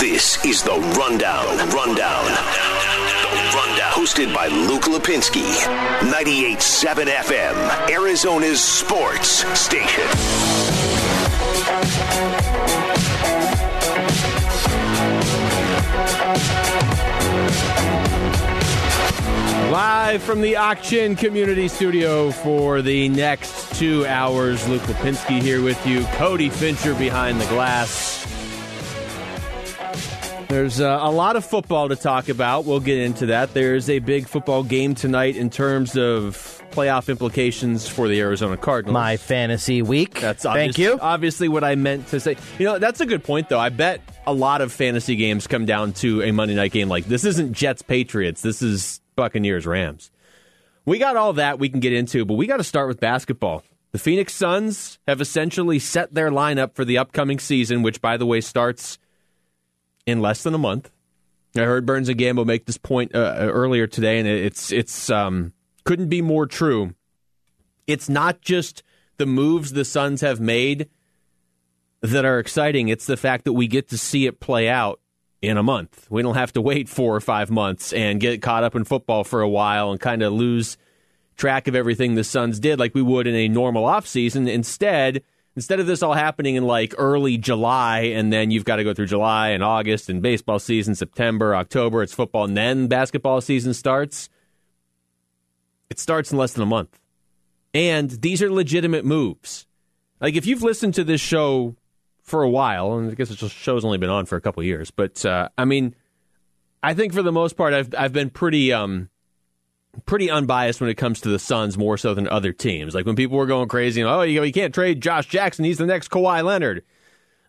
This is the Rundown. Rundown. The Rundown. Hosted by Luke Lapinski. 98.7 FM. Arizona's sports station. Live from the Auction Community Studio for the next two hours. Luke Lapinski here with you. Cody Fincher behind the glass. There's uh, a lot of football to talk about. We'll get into that. There's a big football game tonight in terms of playoff implications for the Arizona Cardinals. My fantasy week. That's Thank you. Obviously, what I meant to say. You know, that's a good point, though. I bet a lot of fantasy games come down to a Monday night game like this. Isn't Jets Patriots? This is Buccaneers Rams. We got all that we can get into, but we got to start with basketball. The Phoenix Suns have essentially set their lineup for the upcoming season, which, by the way, starts in less than a month. I heard Burns and Gamble make this point uh, earlier today, and it's it's um, couldn't be more true. It's not just the moves the Suns have made that are exciting; it's the fact that we get to see it play out in a month. We don't have to wait four or five months and get caught up in football for a while and kind of lose track of everything the Suns did like we would in a normal offseason. Instead, instead of this all happening in like early July and then you've got to go through July and August and baseball season, September, October, it's football, and then basketball season starts. It starts in less than a month. And these are legitimate moves. Like if you've listened to this show for a while, and I guess the show's only been on for a couple years, but uh, I mean, I think for the most part, I've I've been pretty um pretty unbiased when it comes to the Suns more so than other teams. Like when people were going crazy, and oh, you, you can't trade Josh Jackson, he's the next Kawhi Leonard.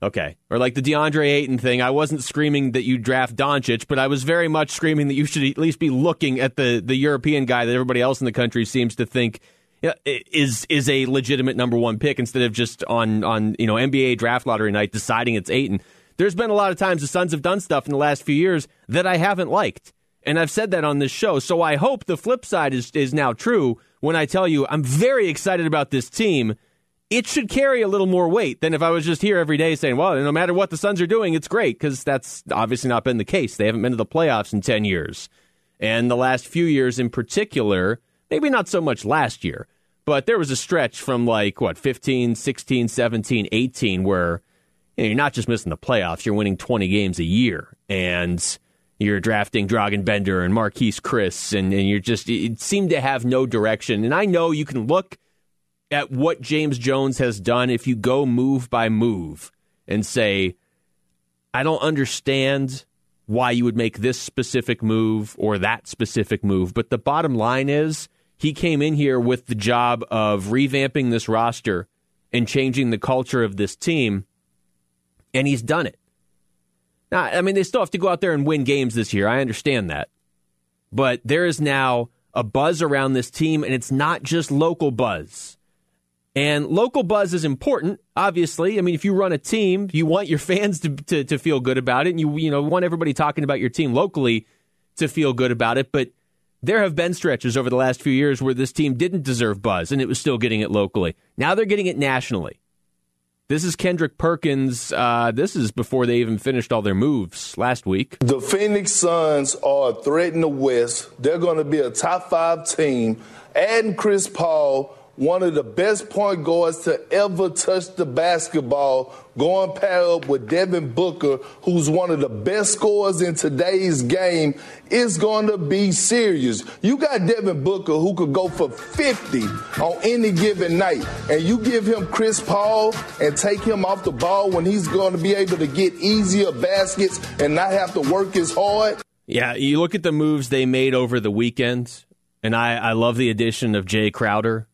Okay, or like the DeAndre Ayton thing. I wasn't screaming that you draft Doncic, but I was very much screaming that you should at least be looking at the the European guy that everybody else in the country seems to think yeah, is is a legitimate number one pick instead of just on on you know NBA draft lottery night deciding it's Ayton. There's been a lot of times the Suns have done stuff in the last few years that I haven't liked, and I've said that on this show. So I hope the flip side is is now true when I tell you I'm very excited about this team. It should carry a little more weight than if I was just here every day saying, "Well, no matter what the Suns are doing, it's great," because that's obviously not been the case. They haven't been to the playoffs in ten years, and the last few years in particular maybe not so much last year, but there was a stretch from like what 15, 16, 17, 18 where you know, you're not just missing the playoffs, you're winning 20 games a year and you're drafting Dragan Bender and Marquese Chriss and, and you're just it seemed to have no direction. And I know you can look at what James Jones has done if you go move by move and say I don't understand why you would make this specific move or that specific move, but the bottom line is he came in here with the job of revamping this roster and changing the culture of this team, and he's done it. Now, I mean, they still have to go out there and win games this year. I understand that. But there is now a buzz around this team, and it's not just local buzz. And local buzz is important, obviously. I mean, if you run a team, you want your fans to, to, to feel good about it, and you, you know, want everybody talking about your team locally to feel good about it. But there have been stretches over the last few years where this team didn't deserve buzz and it was still getting it locally. Now they're getting it nationally. This is Kendrick Perkins. Uh, this is before they even finished all their moves last week. The Phoenix Suns are a threat in the West. They're going to be a top five team. Adding Chris Paul, one of the best point guards to ever touch the basketball, going pair up with Devin Booker, who's one of the best scorers in today's game, is going to be serious. You got Devin Booker who could go for 50 on any given night, and you give him Chris Paul and take him off the ball when he's going to be able to get easier baskets and not have to work as hard. Yeah, you look at the moves they made over the weekend, and I, I love the addition of Jae Crowder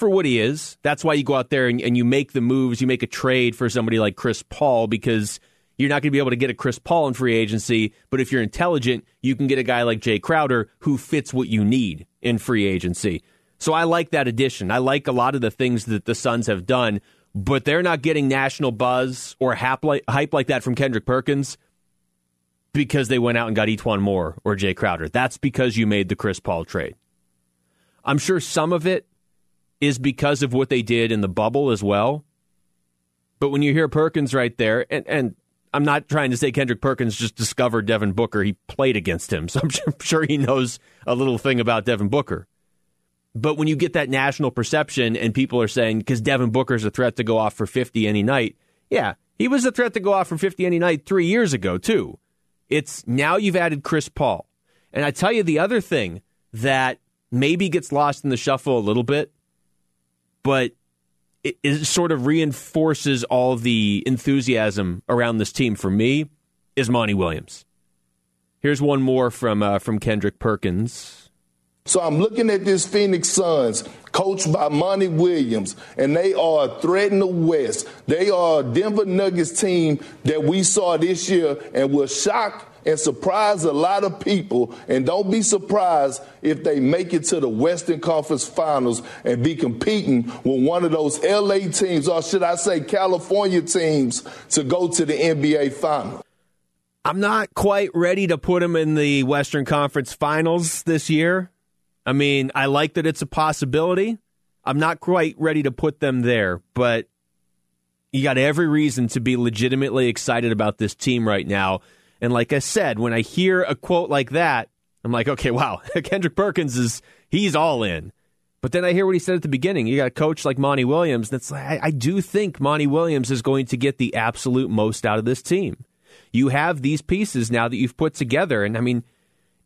for what he is. That's why you go out there and, and you make the moves. You make a trade for somebody like Chris Paul because you're not going to be able to get a Chris Paul in free agency. But if you're intelligent, you can get a guy like Jae Crowder who fits what you need in free agency. So I like that addition. I like a lot of the things that the Suns have done, but they're not getting national buzz or hype like, hype like that from Kendrick Perkins because they went out and got E'Twaun Moore or Jae Crowder. That's because you made the Chris Paul trade. I'm sure some of it is because of what they did in the bubble as well. But when you hear Perkins right there, and, and I'm not trying to say Kendrick Perkins just discovered Devin Booker. He played against him, so I'm sure he knows a little thing about Devin Booker. But when you get that national perception and people are saying because Devin Booker's a threat to go off for 50 any night, yeah, he was a threat to go off for 50 any night three years ago too. It's now you've added Chris Paul, and I tell you the other thing that maybe gets lost in the shuffle a little bit, but it, it sort of reinforces all the enthusiasm around this team for me is Monty Williams. Here's one more from uh, from Kendrick Perkins. So I'm looking at this Phoenix Suns, coached by Monty Williams, and they are a threat in the West. They are a Denver Nuggets team that we saw this year and will shock and surprise a lot of people. And don't be surprised if they make it to the Western Conference Finals and be competing with one of those LA teams, or should I say California teams, to go to the NBA Finals. I'm not quite ready to put them in the Western Conference Finals this year. I mean, I like that it's a possibility. I'm not quite ready to put them there, but you got every reason to be legitimately excited about this team right now and like I said, when I hear a quote like that, I'm like, okay, wow, Kendrick Perkins is he's all in. But then I hear what he said at the beginning. You got a coach like Monty Williams. That's like, I, I do think Monty Williams is going to get the absolute most out of this team. You have these pieces now that you've put together, and I mean,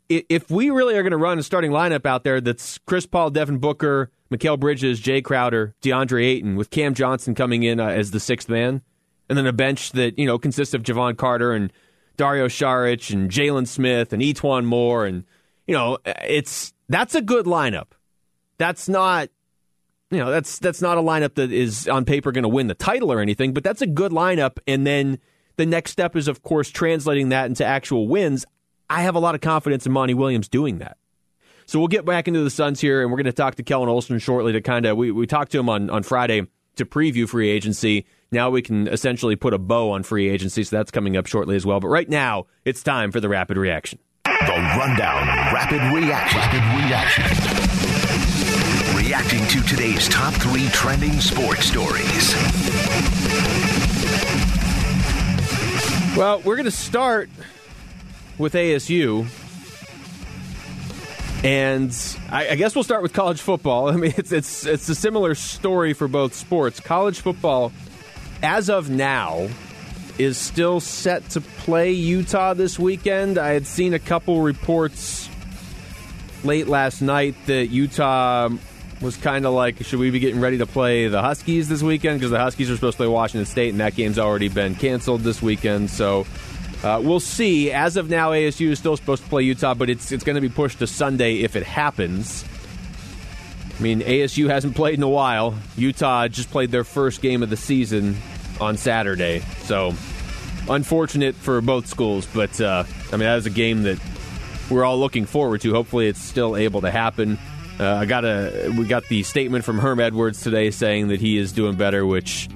if we really are going to run a starting lineup out there that's Chris Paul, Devin Booker, Mikal Bridges, Jae Crowder, DeAndre Ayton, with Cam Johnson coming in uh, as the sixth man, and then a bench that you know consists of Jevon Carter and Dario Saric and Jalen Smith and E'Twaun Moore and you know it's that's a good lineup. That's not you know that's that's not a lineup that is on paper going to win the title or anything, but that's a good lineup. And then the next step is of course translating that into actual wins. I have a lot of confidence in Monty Williams doing that. So we'll get back into the Suns here, and we're going to talk to Kellen Olson shortly to kind of we, we talked to him on on Friday to preview free agency now we can essentially put a bow on free agency, so that's coming up shortly as well. But right now, it's time for the rapid reaction. The Rundown Rapid Reaction. Rapid Reaction. Reacting to today's top three trending sports stories. Well, we're going to start with ASU. And I, I, guess we'll start with college football. I mean, it's it's it's a similar story for both sports. College football as of now, is still set to play Utah this weekend. I had seen a couple reports late last night that Utah was kind of like, should we be getting ready to play the Huskies this weekend? Because the Huskies are supposed to play Washington State, and that game's already been canceled this weekend. So uh, we'll see. As of now, ASU is still supposed to play Utah, but it's it's going to be pushed to Sunday if it happens. I mean, ASU hasn't played in a while. Utah just played their first game of the season on Saturday. So, unfortunate for both schools, but uh, I mean, that was a game that we're all looking forward to. Hopefully, it's still able to happen. Uh, I got a we got the statement from Herm Edwards today saying that he is doing better, which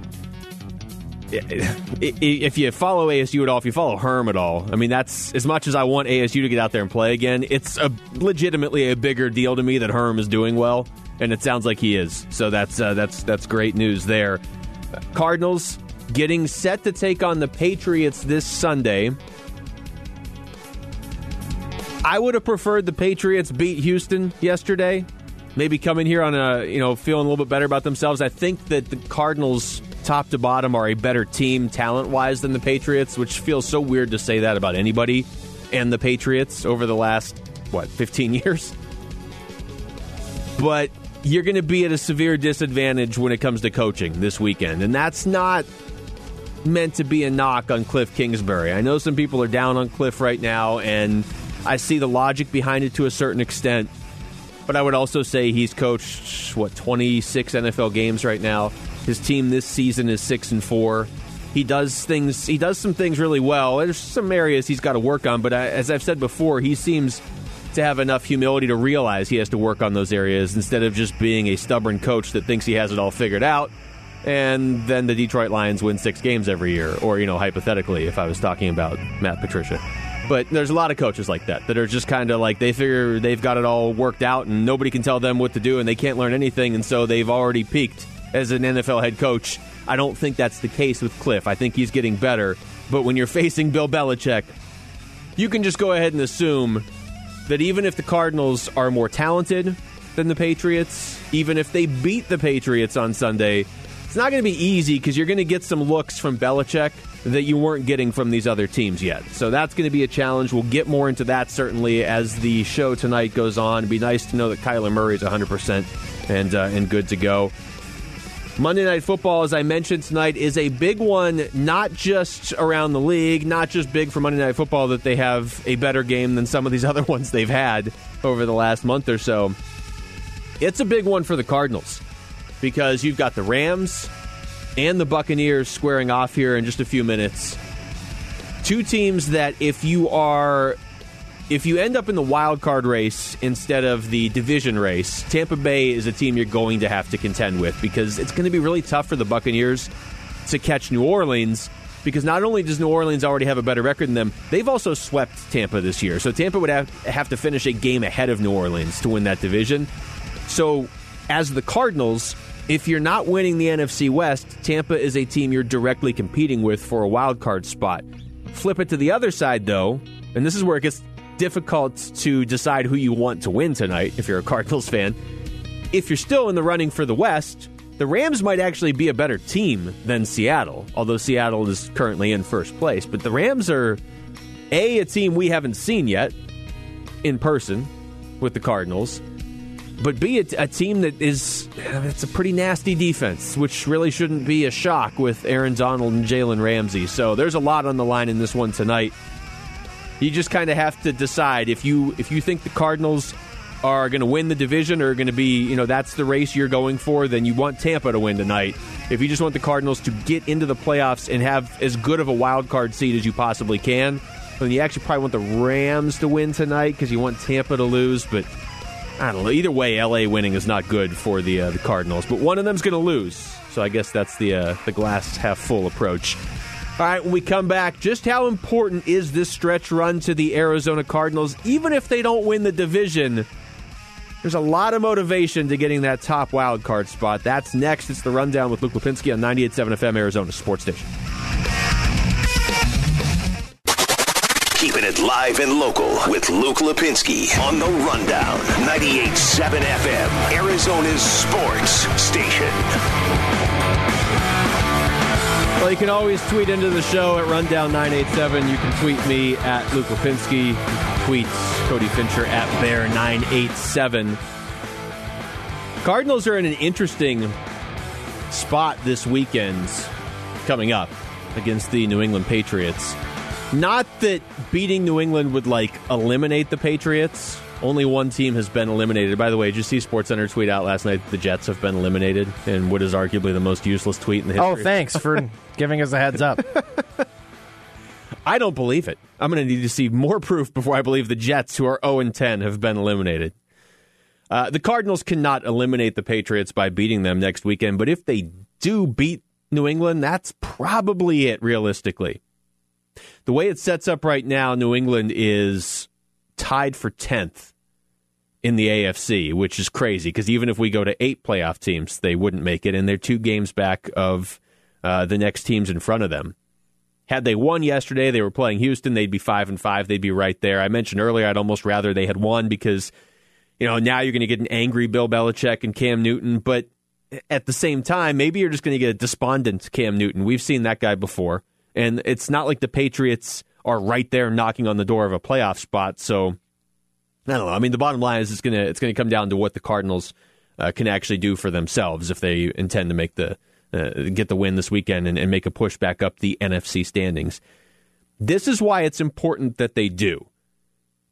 if you follow ASU at all, if you follow Herm at all, I mean, that's as much as I want ASU to get out there and play again. It's a legitimately a bigger deal to me that Herm is doing well, and it sounds like he is. So that's uh, that's that's great news there. Cardinals getting set to take on the Patriots this Sunday. I would have preferred the Patriots beat Houston yesterday. Maybe coming here on a, you know, feeling a little bit better about themselves. I think that the Cardinals, top to bottom, are a better team talent wise than the Patriots, which feels so weird to say that about anybody and the Patriots over the last, what, 15 years? But you're going to be at a severe disadvantage when it comes to coaching this weekend. And that's not meant to be a knock on Cliff Kingsbury. I know some people are down on Cliff right now, and I see the logic behind it to a certain extent. But I would also say he's coached what 26 NFL games right now. His team this season is six and four. He does things. He does some things really well. There's some areas he's got to work on, but as I've said before, he seems to have enough humility to realize he has to work on those areas instead of just being a stubborn coach that thinks he has it all figured out and then the Detroit Lions win six games every year, or, you know, hypothetically, if I was talking about Matt Patricia. But there's a lot of coaches like that that are just kind of like they figure they've got it all worked out and nobody can tell them what to do and they can't learn anything, and so they've already peaked as an NFL head coach. I don't think that's the case with Cliff. I think he's getting better. But when you're facing Bill Belichick, you can just go ahead and assume that even if the Cardinals are more talented than the Patriots, even if they beat the Patriots on Sunday, it's not going to be easy because you're going to get some looks from Belichick that you weren't getting from these other teams yet. So that's going to be a challenge. We'll get more into that certainly as the show tonight goes on. It'd be nice to know that Kyler Murray is 100% and, uh, and good to go. Monday Night Football, as I mentioned tonight, is a big one, not just around the league, not just big for Monday Night Football that they have a better game than some of these other ones they've had over the last month or so. It's a big one for the Cardinals because you've got the Rams and the Buccaneers squaring off here in just a few minutes. Two teams that, if you are if you end up in the wild card race instead of the division race, Tampa Bay is a team you're going to have to contend with because it's going to be really tough for the Buccaneers to catch New Orleans because not only does New Orleans already have a better record than them, they've also swept Tampa this year. So Tampa would have, have to finish a game ahead of New Orleans to win that division. So as the Cardinals, if you're not winning the NFC West, Tampa is a team you're directly competing with for a wild card spot. Flip it to the other side though, and this is where it gets difficult to decide who you want to win tonight if you're a Cardinals fan. If you're still in the running for the West, the Rams might actually be a better team than Seattle, although Seattle is currently in first place. But the Rams are A, a team we haven't seen yet in person with the Cardinals, but be a team that is uh, it's a pretty nasty defense, which really shouldn't be a shock with Aaron Donald and Jalen Ramsey. So there's a lot on the line in this one tonight you just kind of have to decide if you if you think the Cardinals are going to win the division or going to be, you know, that's the race you're going for, then you want Tampa to win tonight. If you just want the Cardinals to get into the playoffs and have as good of a wild card seed as you possibly can, then you actually probably want the Rams to win tonight because you want Tampa to lose. But I don't know. Either way, LA winning is not good for the uh, the Cardinals. But one of them's going to lose, so I guess that's the uh, the glass half full approach. All right, when we come back, just how important is this stretch run to the Arizona Cardinals? Even if they don't win the division, there's a lot of motivation to getting that top wild card spot. That's next. It's the rundown with Luke Lapinski on 98.7 FM Arizona Sports Station. Keeping it live and local with Luke Lapinski on the Rundown. 98.7 FM, Arizona's sports station. Well, you can always tweet into the show at Rundown987. You can tweet me at Luke Lapinski. Tweet Cody Fincher at Bear987. Cardinals are in an interesting spot this weekend coming up against the New England Patriots. Not that beating New England would like eliminate the Patriots, only one team has been eliminated. By the way, did you see SportsCenter tweet out last night that the Jets have been eliminated in what is arguably the most useless tweet in the oh, history? Oh, thanks for giving us a heads up. I don't believe it. I'm going to need to see more proof before I believe the Jets, who are 0 10, have been eliminated. Uh, the Cardinals cannot eliminate the Patriots by beating them next weekend, but if they do beat New England, that's probably it, realistically. The way it sets up right now, New England is tied for 10th in the AFC, which is crazy because even if we go to eight playoff teams, they wouldn't make it, and they're two games back of uh, the next teams in front of them. Had they won yesterday, they were playing Houston. They'd be five and five. They'd be right there. I mentioned earlier, I'd almost rather they had won because, you know, now you're going to get an angry Bill Belichick and Cam Newton. But at the same time, maybe you're just going to get a despondent Cam Newton. We've seen that guy before, and it's not like the Patriots are right there knocking on the door of a playoff spot. So I don't know. I mean, the bottom line is it's gonna it's gonna come down to what the Cardinals uh, can actually do for themselves if they intend to make the uh, get the win this weekend and, and make a push back up the NFC standings. This is why it's important that they do.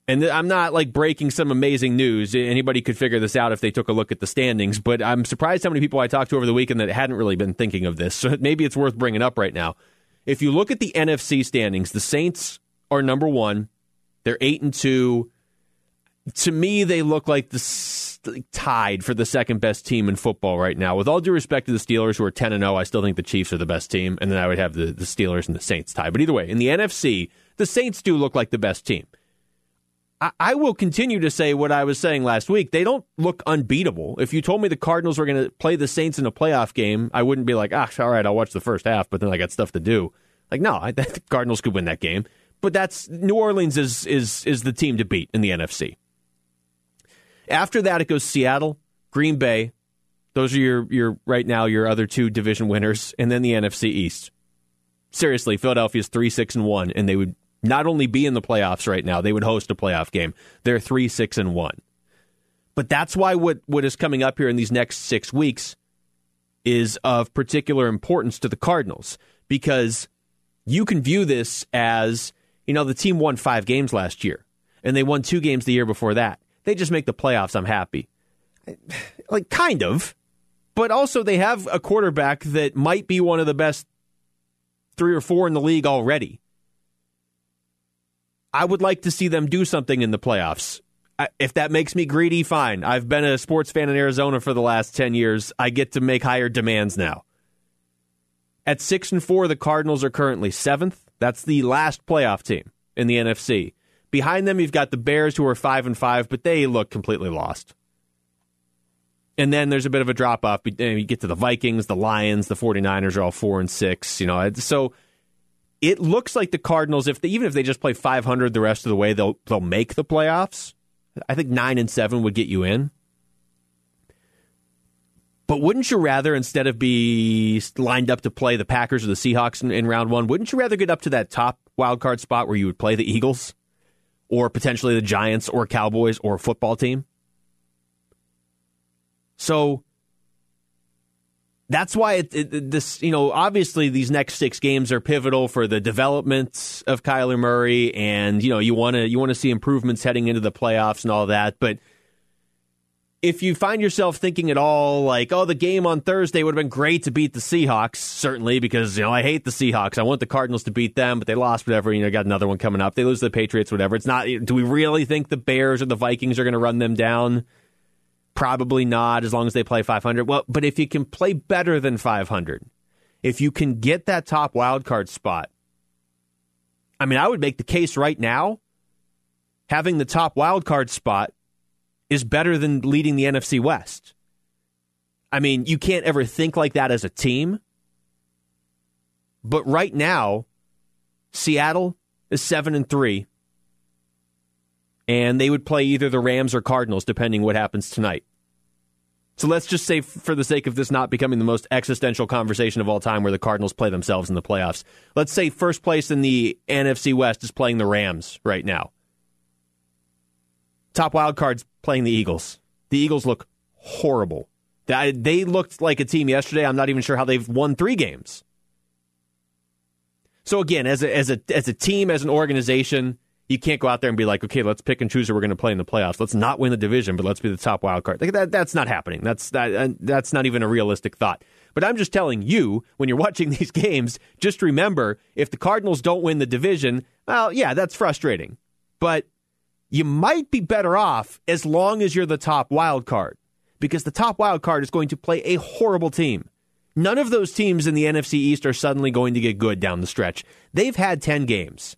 And I'm not like breaking some amazing news. Anybody could figure this out if they took a look at the standings, but I'm surprised how many people I talked to over the weekend that hadn't really been thinking of this. So maybe it's worth bringing up right now. If you look at the NFC standings, the Saints are number one. They're eight and two. To me, they look like the tied for the second best team in football right now. With all due respect to the Steelers, who are ten and zero, I still think the Chiefs are the best team, and then I would have the, the Steelers and the Saints tied. But either way, in the NFC, the Saints do look like the best team. I, will continue to say what I was saying last week. They don't look unbeatable. If you told me the Cardinals were going to play the Saints in a playoff game, I wouldn't be like, ah, all right, I'll watch the first half, but then I got stuff to do. Like, no, I the Cardinals could win that game. But that's New Orleans is is is the team to beat in the NFC. After that, it goes Seattle, Green Bay. Those are your your right now your other two division winners, and then the NFC East. Seriously, Philadelphia's three six and one, and they would not only be in the playoffs right now, they would host a playoff game. They're three six and one. But that's why what what is coming up here in these next six weeks is of particular importance to the Cardinals because you can view this as you know the team won five games last year, and they won two games the year before that. They just make the playoffs. I'm happy. Like kind of, but also they have a quarterback that might be one of the best three or four in the league already. I would like to see them do something in the playoffs. If that makes me greedy, fine. I've been a sports fan in Arizona for the last 10 years. I get to make higher demands now. At 6 and 4, the Cardinals are currently 7th. That's the last playoff team in the NFC. Behind them you've got the Bears who are 5 and 5, but they look completely lost. And then there's a bit of a drop off. You get to the Vikings, the Lions, the 49ers are all 4 and 6, you know. So it looks like the Cardinals if they, even if they just play 500 the rest of the way, they'll they'll make the playoffs. I think 9 and 7 would get you in. But wouldn't you rather, instead of be lined up to play the Packers or the Seahawks in, in, round one, wouldn't you rather get up to that top wild card spot where you would play the Eagles or potentially the Giants or Cowboys or football team? So that's why it, it, this, you know, obviously these next six games are pivotal for the development of Kyler Murray, and you know you want to you want to see improvements heading into the playoffs and all that, but if you find yourself thinking at all like, oh, the game on Thursday would have been great to beat the Seahawks, certainly because you know I hate the Seahawks. I want the Cardinals to beat them, but they lost. Whatever, you know, got another one coming up. They lose the Patriots, whatever. It's not. Do we really think the Bears or the Vikings are going to run them down? Probably not, as long as they play 500. Well, but if you can play better than 500, if you can get that top wild card spot, I mean, I would make the case right now. Having the top wild card spot is better than leading the NFC West. I mean, you can't ever think like that as a team. But right now, Seattle is 7 and 3 and they would play either the Rams or Cardinals depending what happens tonight. So let's just say for the sake of this not becoming the most existential conversation of all time where the Cardinals play themselves in the playoffs. Let's say first place in the NFC West is playing the Rams right now. Top wild cards playing the Eagles. The Eagles look horrible. They looked like a team yesterday. I'm not even sure how they've won three games. So again, as a as a as a team, as an organization, you can't go out there and be like, okay, let's pick and choose who we're going to play in the playoffs. Let's not win the division, but let's be the top wild card. Like that, that's not happening. That's that, uh, that's not even a realistic thought. But I'm just telling you, when you're watching these games, just remember if the Cardinals don't win the division, well, yeah, that's frustrating. But you might be better off as long as you're the top wild card because the top wild card is going to play a horrible team. None of those teams in the NFC East are suddenly going to get good down the stretch. They've had 10 games.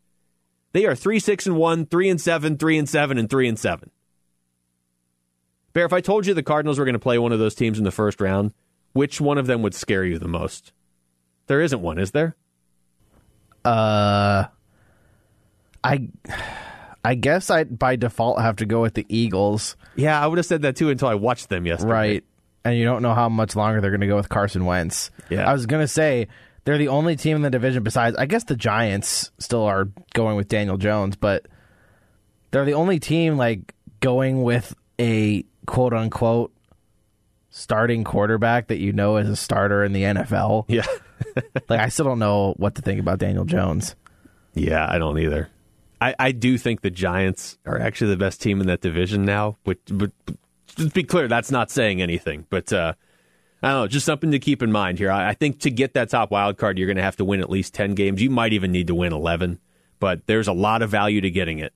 They are 3 6 and 1, 3 and 7, 3 and 7 and 3 and 7. Bear, if I told you the Cardinals were going to play one of those teams in the first round, which one of them would scare you the most? There isn't one, is there? Uh I I guess I by default have to go with the Eagles. Yeah, I would have said that too until I watched them yesterday. Right. And you don't know how much longer they're going to go with Carson Wentz. Yeah. I was going to say they're the only team in the division besides I guess the Giants still are going with Daniel Jones, but they're the only team like going with a quote unquote starting quarterback that you know is a starter in the NFL. Yeah. like I still don't know what to think about Daniel Jones. Yeah, I don't either. I, I do think the Giants are actually the best team in that division now. Which, but, but just be clear, that's not saying anything. But uh, I don't know, just something to keep in mind here. I, think to get that top wild card, you're going to have to win at least 10 games. You might even need to win 11, but there's a lot of value to getting it.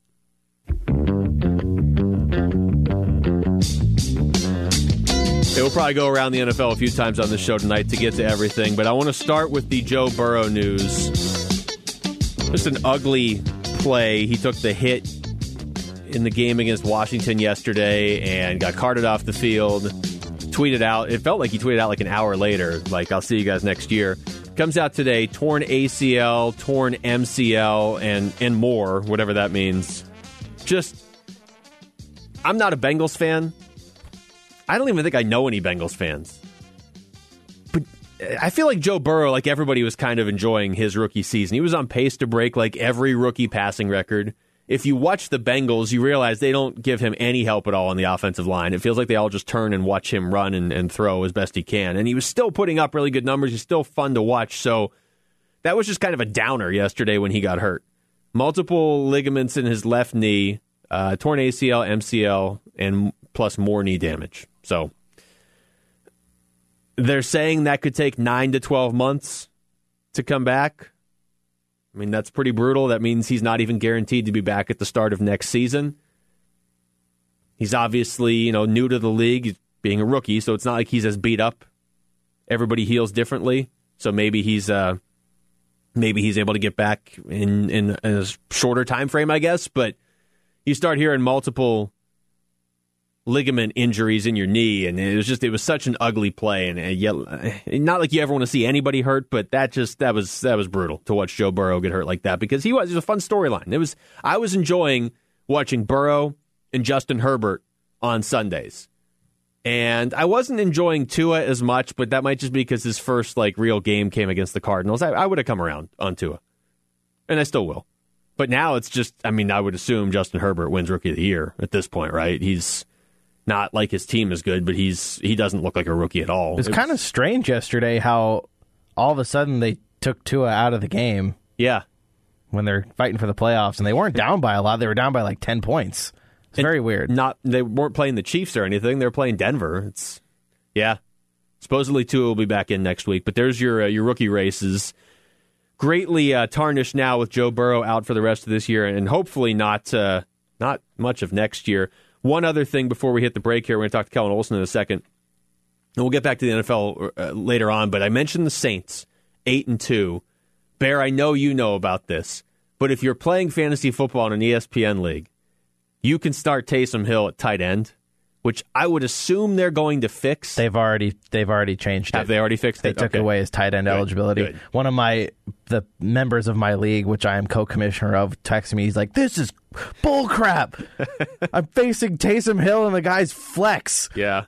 we'll probably go around the NFL a few times on the show tonight to get to everything, but I want to start with the Joe Burrow news. Just an ugly play. He took the hit in the game against Washington yesterday and got carted off the field. Tweeted out, it felt like he tweeted out like an hour later, like, I'll see you guys next year. comes out today, torn ACL, torn MCL, and and more, whatever that means. Just, I'm not a Bengals fan. I don't even think I know any Bengals fans. But I feel like Joe Burrow, like everybody was kind of enjoying his rookie season. He was on pace to break like every rookie passing record. If you watch the Bengals, you realize they don't give him any help at all on the offensive line. It feels like they all just turn and watch him run and, and throw as best he can. And he was still putting up really good numbers. He's still fun to watch. So that was just kind of a downer yesterday when he got hurt. Multiple ligaments in his left knee, uh, torn ACL, MCL, and plus more knee damage. So they're saying that could take nine to 12 months to come back. I mean, that's pretty brutal. That means he's not even guaranteed to be back at the start of next season. He's obviously, you know, new to the league, being a rookie, so it's not like he's as beat up. Everybody heals differently, so maybe he's uh, maybe he's able to get back in, in, in a shorter time frame, I guess. But you start hearing multiple ligament injuries in your knee, and it was just it was such an ugly play, and, and yet, not like you ever want to see anybody hurt, but that just that was that was brutal to watch Joe Burrow get hurt like that because he was it was a fun storyline. It was I was enjoying watching Burrow and Justin Herbert on Sundays. And I wasn't enjoying Tua as much, but that might just be because his first like real game came against the Cardinals. I, I would have come around on Tua, and I still will. But now it's just, I mean, I would assume Justin Herbert wins Rookie of the Year at this point, right? He's not like his team is good, but he's he doesn't look like a rookie at all. It's, kind of strange yesterday how all of a sudden they took Tua out of the game yeah. when they're fighting for the playoffs, and they weren't down by a lot. They were down by like ten points. It's very weird. Not they weren't playing the Chiefs or anything. They were playing Denver. It's yeah. Supposedly Tua will be back in next week, but there's your uh, your rookie races. Greatly uh, tarnished now with Joe Burrow out for the rest of this year, and hopefully not uh, not much of next year. One other thing before we hit the break here, we're going to talk to Kellen Olson in a second, and we'll get back to the NFL uh, later on. But I mentioned the Saints, eight and two. Bear, I know you know about this, but if you're playing fantasy football in an ESPN league, you can start Taysom Hill at tight end, which I would assume they're going to fix. They've already they've already changed Have it. they already fixed They it? took Okay. away his tight end Good, eligibility. good. One of my the members of my league, which I am co-commissioner of, texted me. He's like, "This is bull crap. I'm facing Taysom Hill and the guy's flex." Yeah.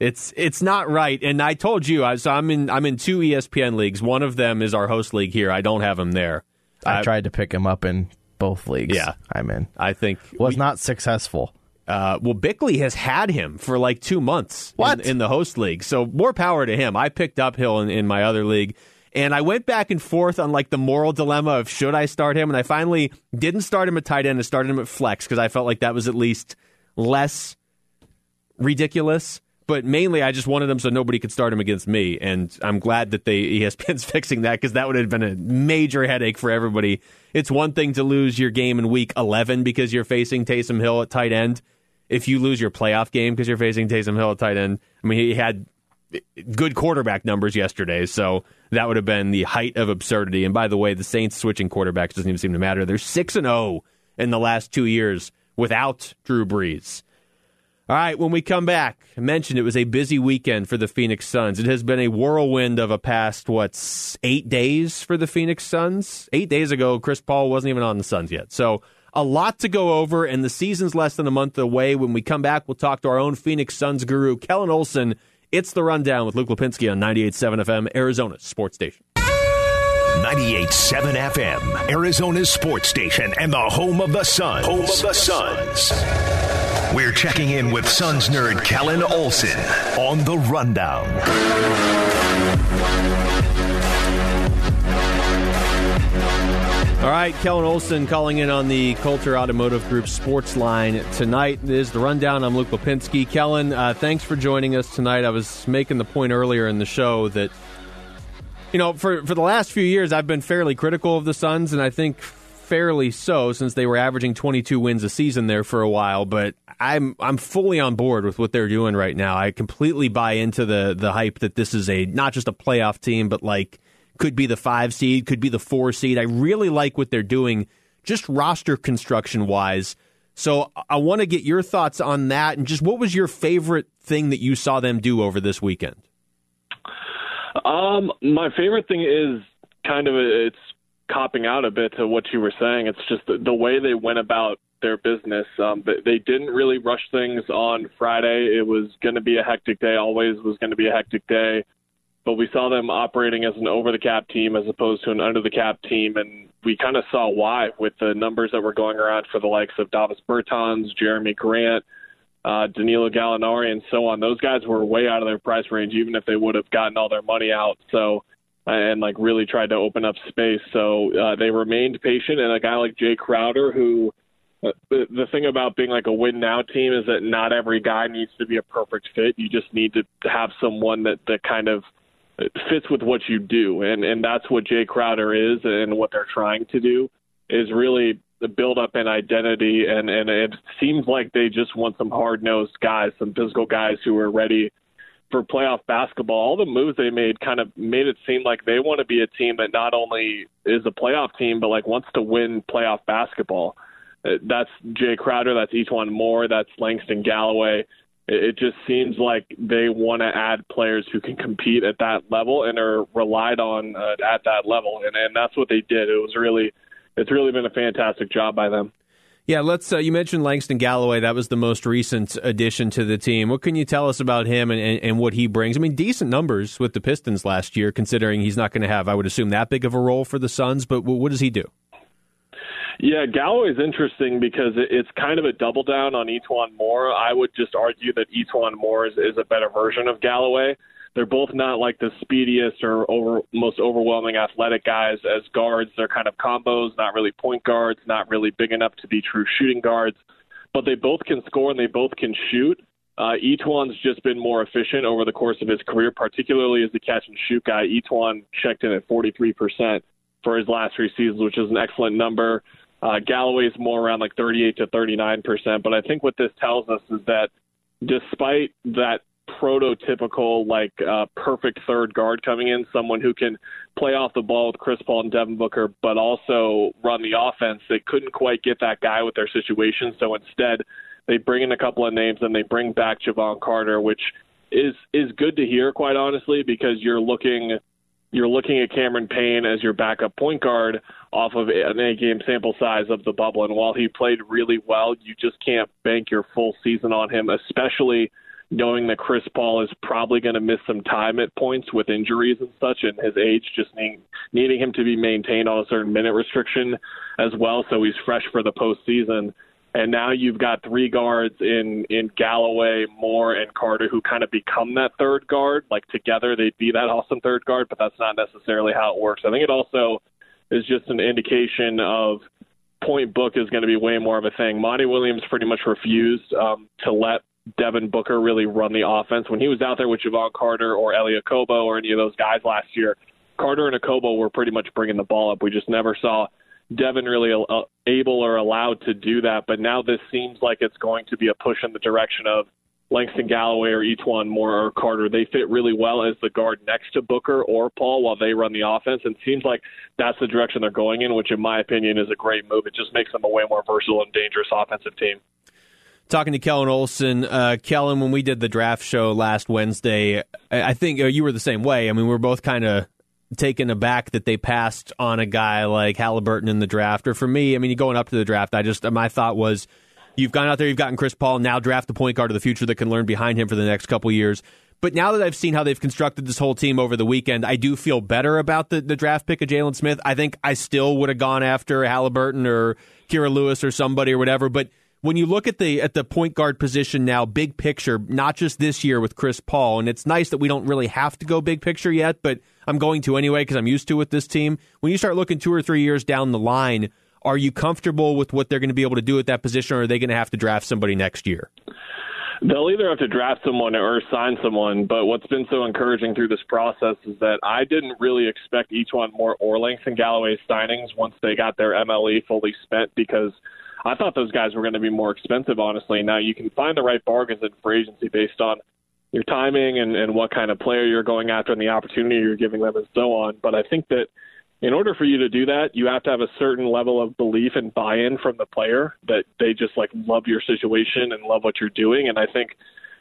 It's it's not right, and I told you. I, so I'm in I'm in two ESPN leagues. One of them is our host league here. I don't have him there. I I- tried to pick him up in both leagues. Yeah. I'm in. I think Was not successful. Uh, well, Bickley has had him for like two months In, in the host league. So more power to him. I picked up Hill in, in my other league, and I went back and forth on like the moral dilemma of should I start him, and I finally didn't start him at tight end. I started him at flex because I felt like that was at least less ridiculous. But mainly, I just wanted him so nobody could start him against me, and I'm glad that they ESPN's fixing that because that would have been a major headache for everybody. It's one thing to lose your game in week 11 because you're facing Taysom Hill at tight end. If you lose your playoff game because you're facing Taysom Hill at tight end, I mean, he had good quarterback numbers yesterday, so that would have been the height of absurdity. And by the way, the Saints switching quarterbacks doesn't even seem to matter. They're six and zero in the last two years without Drew Brees. All right, when we come back, I mentioned it was a busy weekend for the Phoenix Suns. It has been a whirlwind of a past, what, eight days for the Phoenix Suns? Eight days ago, Chris Paul wasn't even on the Suns yet. So, a lot to go over, and the season's less than a month away. When we come back, we'll talk to our own Phoenix Suns guru, Kellen Olson. It's the rundown with Luke Lapinski on 98.7 FM, Arizona Sports Station. 98.7 FM, Arizona's sports station and the home of the Suns. Home of the Suns. We're checking in with Suns nerd Kellen Olson on the Rundown. All right, Kellen Olson calling in on the Coulter Automotive Group sports line tonight. This is the rundown. I'm Luke Lapinski. Kellen, uh, thanks for joining us tonight. I was making the point earlier in the show that, you know, for, for the last few years, I've been fairly critical of the Suns, and I think fairly so since they were averaging 22 wins a season there for a while. But I'm I'm fully on board with what they're doing right now. I completely buy into the the hype that this is a not just a playoff team, but like could be the five seed, could be the four seed. I really like what they're doing, just roster construction wise. So I want to get your thoughts on that, and just what was your favorite thing that you saw them do over this weekend? Um, my favorite thing is kind of it's copping out a bit to what you were saying. It's just the, the way they went about their business. Um, they didn't really rush things on Friday. It was going to be a hectic day. Always was going to be a hectic day. But we saw them operating as an over the cap team as opposed to an under the cap team, and we kind of saw why with the numbers that were going around for the likes of Davis Bertans, Jerami Grant, uh, Danilo Gallinari, and so on. Those guys were way out of their price range, even if they would have gotten all their money out. So and like really tried to open up space. So uh, they remained patient, and a guy like Jae Crowder, who uh, the, the thing about being like a win now team is that not every guy needs to be a perfect fit. You just need to have someone that that kind of fits with what you do, and and that's what Jae Crowder is, and what they're trying to do is really build up an identity, and and it seems like they just want some hard nosed guys, some physical guys who are ready for playoff basketball, all the moves they made kind of made it seem like they want to be a team that not only is a playoff team, but like wants to win playoff basketball. Uh, that's Jae Crowder, that's E'Twaun Moore, that's Langston Galloway. It just seems like they want to add players who can compete at that level and are relied on uh, at that level, and and that's what they did. It was really, it's really been a fantastic job by them. Yeah, let's. Uh, you mentioned Langston Galloway. That was the most recent addition to the team. What can you tell us about him and, and, and what he brings? I mean, decent numbers with the Pistons last year, considering he's not going to have, I would assume, that big of a role for the Suns. But what does he do? Yeah, Galloway's interesting because it's kind of a double down on E'Twaun Moore. I would just argue that E'Twaun Moore is, is a better version of Galloway. They're both not like the speediest or over, most overwhelming athletic guys as guards. They're kind of combos, not really point guards, not really big enough to be true shooting guards. But they both can score and they both can shoot. Uh, E'Twaun's just been more efficient over the course of his career, particularly as the catch and shoot guy. E'Twaun checked in at 43% for his last three seasons, which is an excellent number. Uh, Galloway's more around like 38 to 39%. But I think what this tells us is that despite that prototypical like uh, perfect third guard coming in, someone who can play off the ball with Chris Paul and Devin Booker, but also run the offense. They couldn't quite get that guy with their situation, so instead they bring in a couple of names and they bring back Jevon Carter, which is is good to hear, quite honestly, because you're looking you're looking at Cameron Payne as your backup point guard off of an A game sample size of the bubble. And while he played really well, you just can't bank your full season on him, especially knowing that Chris Paul is probably going to miss some time at points with injuries and such, and his age just need, needing him to be maintained on a certain minute restriction as well, so he's fresh for the postseason. And now you've got three guards in in Galloway, Moore, and Carter who kind of become that third guard. Like together, they'd be that awesome third guard, but that's not necessarily how it works. I think it also is just an indication of point book is going to be way more of a thing. Monty Williams pretty much refused um, to let Devin Booker really run the offense. When he was out there with Jevon Carter or Elie Okobo or any of those guys last year, Carter and Okobo were pretty much bringing the ball up. We just never saw Devin really able or allowed to do that. But now this seems like it's going to be a push in the direction of Langston Galloway or E'Twaun Moore or Carter. They fit really well as the guard next to Booker or Paul while they run the offense. And seems like that's the direction they're going in, which in my opinion is a great move. It just makes them a way more versatile and dangerous offensive team talking to Kellen Olson. Uh, Kellen, when we did the draft show last Wednesday, I think uh, you were the same way. I mean, we are both kind of taken aback that they passed on a guy like Halliburton in the draft. Or for me, I mean, going up to the draft, I just my thought was, you've gone out there, you've gotten Chris Paul, now draft the point guard of the future that can learn behind him for the next couple years. But now that I've seen how they've constructed this whole team over the weekend, I do feel better about the, the draft pick of Jalen Smith. I think I still would have gone after Halliburton or Kira Lewis or somebody or whatever, but when you look at the at the point guard position now, big picture, not just this year with Chris Paul, and it's nice that we don't really have to go big picture yet, but I'm going to anyway because I'm used to with this team. When you start looking two or three years down the line, are you comfortable with what they're going to be able to do at that position, or are they going to have to draft somebody next year? They'll either have to draft someone or sign someone, but what's been so encouraging through this process is that I didn't really expect E'Twaun Moore or and Galloway signings once they got their MLE fully spent because – I thought those guys were going to be more expensive, honestly. Now you can find the right bargains in free agency based on your timing and, and what kind of player you're going after and the opportunity you're giving them and so on. But I think that in order for you to do that, you have to have a certain level of belief and buy-in from the player that they just like love your situation and love what you're doing. And I think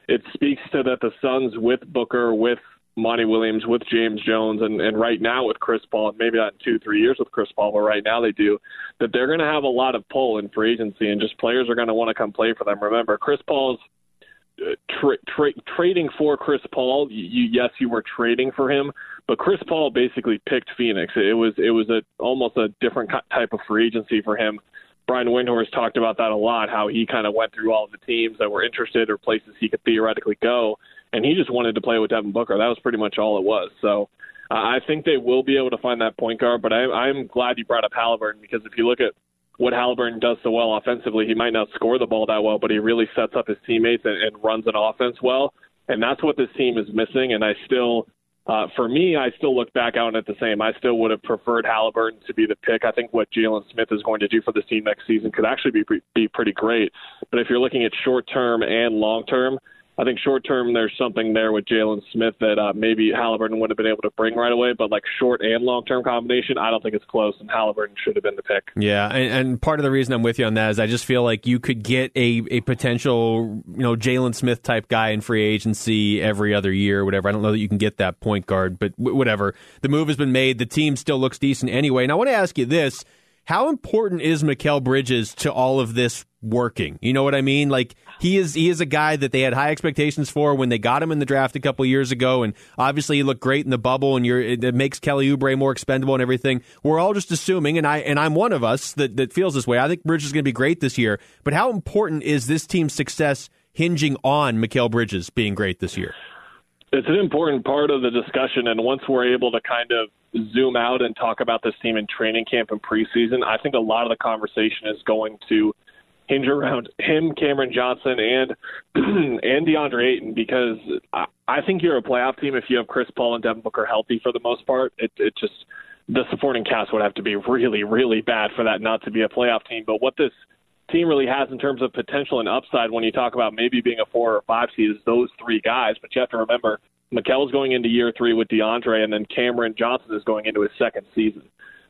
it speaks to that the Suns with Booker, with Monty Williams, with James Jones, and, and right now with Chris Paul, and maybe not in two, three years with Chris Paul, but right now they do, that they're going to have a lot of pull in free agency, and just players are going to want to come play for them. Remember, Chris Paul's tra- tra- trading for Chris Paul. You, yes, you were trading for him, but Chris Paul basically picked Phoenix. It was it was a almost a different type of free agency for him. Brian Windhorst talked about that a lot, how he kind of went through all of the teams that were interested or places he could theoretically go, and he just wanted to play with Devin Booker. That was pretty much all it was. So I think they will be able to find that point guard, but I, I'm glad you brought up Halliburton because if you look at what Halliburton does so well offensively, he might not score the ball that well, but he really sets up his teammates and, and runs an offense well, and that's what this team is missing. And I still uh, for me, I still look back out at the same. I still would have preferred Halliburton to be the pick. I think what Jalen Smith is going to do for this team next season could actually be be pretty great. But if you're looking at short term and long term, I think short term there's something there with Jalen Smith that uh, maybe Halliburton would have been able to bring right away, but like short and long term combination, I don't think it's close, and Halliburton should have been the pick. Yeah, and, and, part of the reason I'm with you on that is I just feel like you could get a, a potential you know Jalen Smith type guy in free agency every other year, or whatever. I don't know that you can get that point guard, but w- whatever. The move has been made. The team still looks decent anyway. And I want to ask you this how important is Mikal Bridges to all of this working? You know what I mean? Like he is he is a guy that they had high expectations for when they got him in the draft a couple years ago, and obviously he looked great in the bubble, and you're it makes Kelly Oubre more expendable and everything. We're all just assuming, and I and I'm one of us that that feels this way. I think Bridges is going to be great this year, but how important is this team's success hinging on Mikal Bridges being great this year? It's an important part of the discussion, and once we're able to kind of zoom out and talk about this team in training camp and preseason, I think a lot of the conversation is going to hinge around him, Cameron Johnson, and and DeAndre Ayton because I, I think you're a playoff team if you have Chris Paul and Devin Booker healthy for the most part. It it just the supporting cast would have to be really really bad for that not to be a playoff team. But what this team really has in terms of potential and upside when you talk about maybe being a four or five seed is those three guys. But you have to remember Mikal's going into year three with DeAndre, and then Cameron Johnson is going into his second season.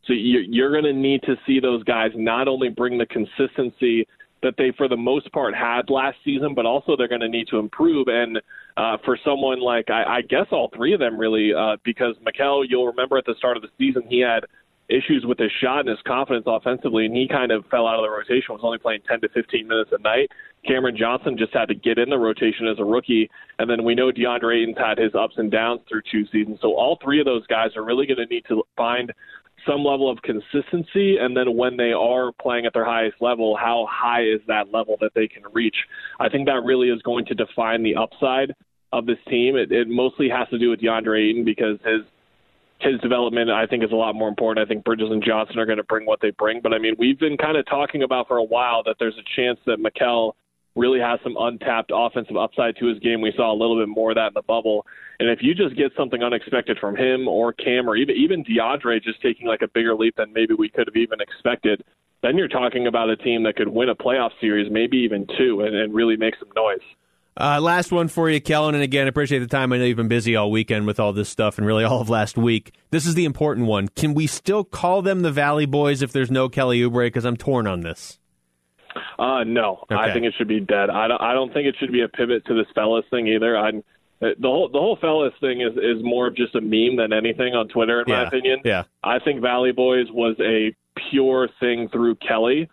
So you're going to need to see those guys not only bring the consistency that they, for the most part, had last season, but also they're going to need to improve. And uh, for someone like, I, I guess all three of them really, uh, because Mikal, you'll remember at the start of the season, he had issues with his shot and his confidence offensively, and he kind of fell out of the rotation, was only playing 10 to 15 minutes a night. Cameron Johnson just had to get in the rotation as a rookie, and then we know DeAndre Ayton's had his ups and downs through two seasons. So all three of those guys are really going to need to find some level of consistency, and then when they are playing at their highest level, how high is that level that they can reach? I think that really is going to define the upside of this team. It, it mostly has to do with DeAndre Ayton because his his development, I think, is a lot more important. I think Bridges and Johnson are going to bring what they bring. But I mean, we've been kind of talking about for a while that there's a chance that Mikal really has some untapped offensive upside to his game. We saw a little bit more of that in the bubble. And if you just get something unexpected from him or Cam or even even DeAndre just taking like a bigger leap than maybe we could have even expected, then you're talking about a team that could win a playoff series, maybe even two, and, and really make some noise. Uh, last one for you, Kellen. And again, appreciate the time. I know you've been busy all weekend with all this stuff and really all of last week. This is the important one. Can we still call them the Valley Boys if there's no Kelly Oubre? Because I'm torn on this. Uh, no, okay. I think it should be dead. I don't, I don't think it should be a pivot to this fellas thing either. I'm, the whole the whole fellas thing is is more of just a meme than anything on Twitter, in yeah. my opinion. Yeah, I think Valley Boys was a pure thing through Kelly.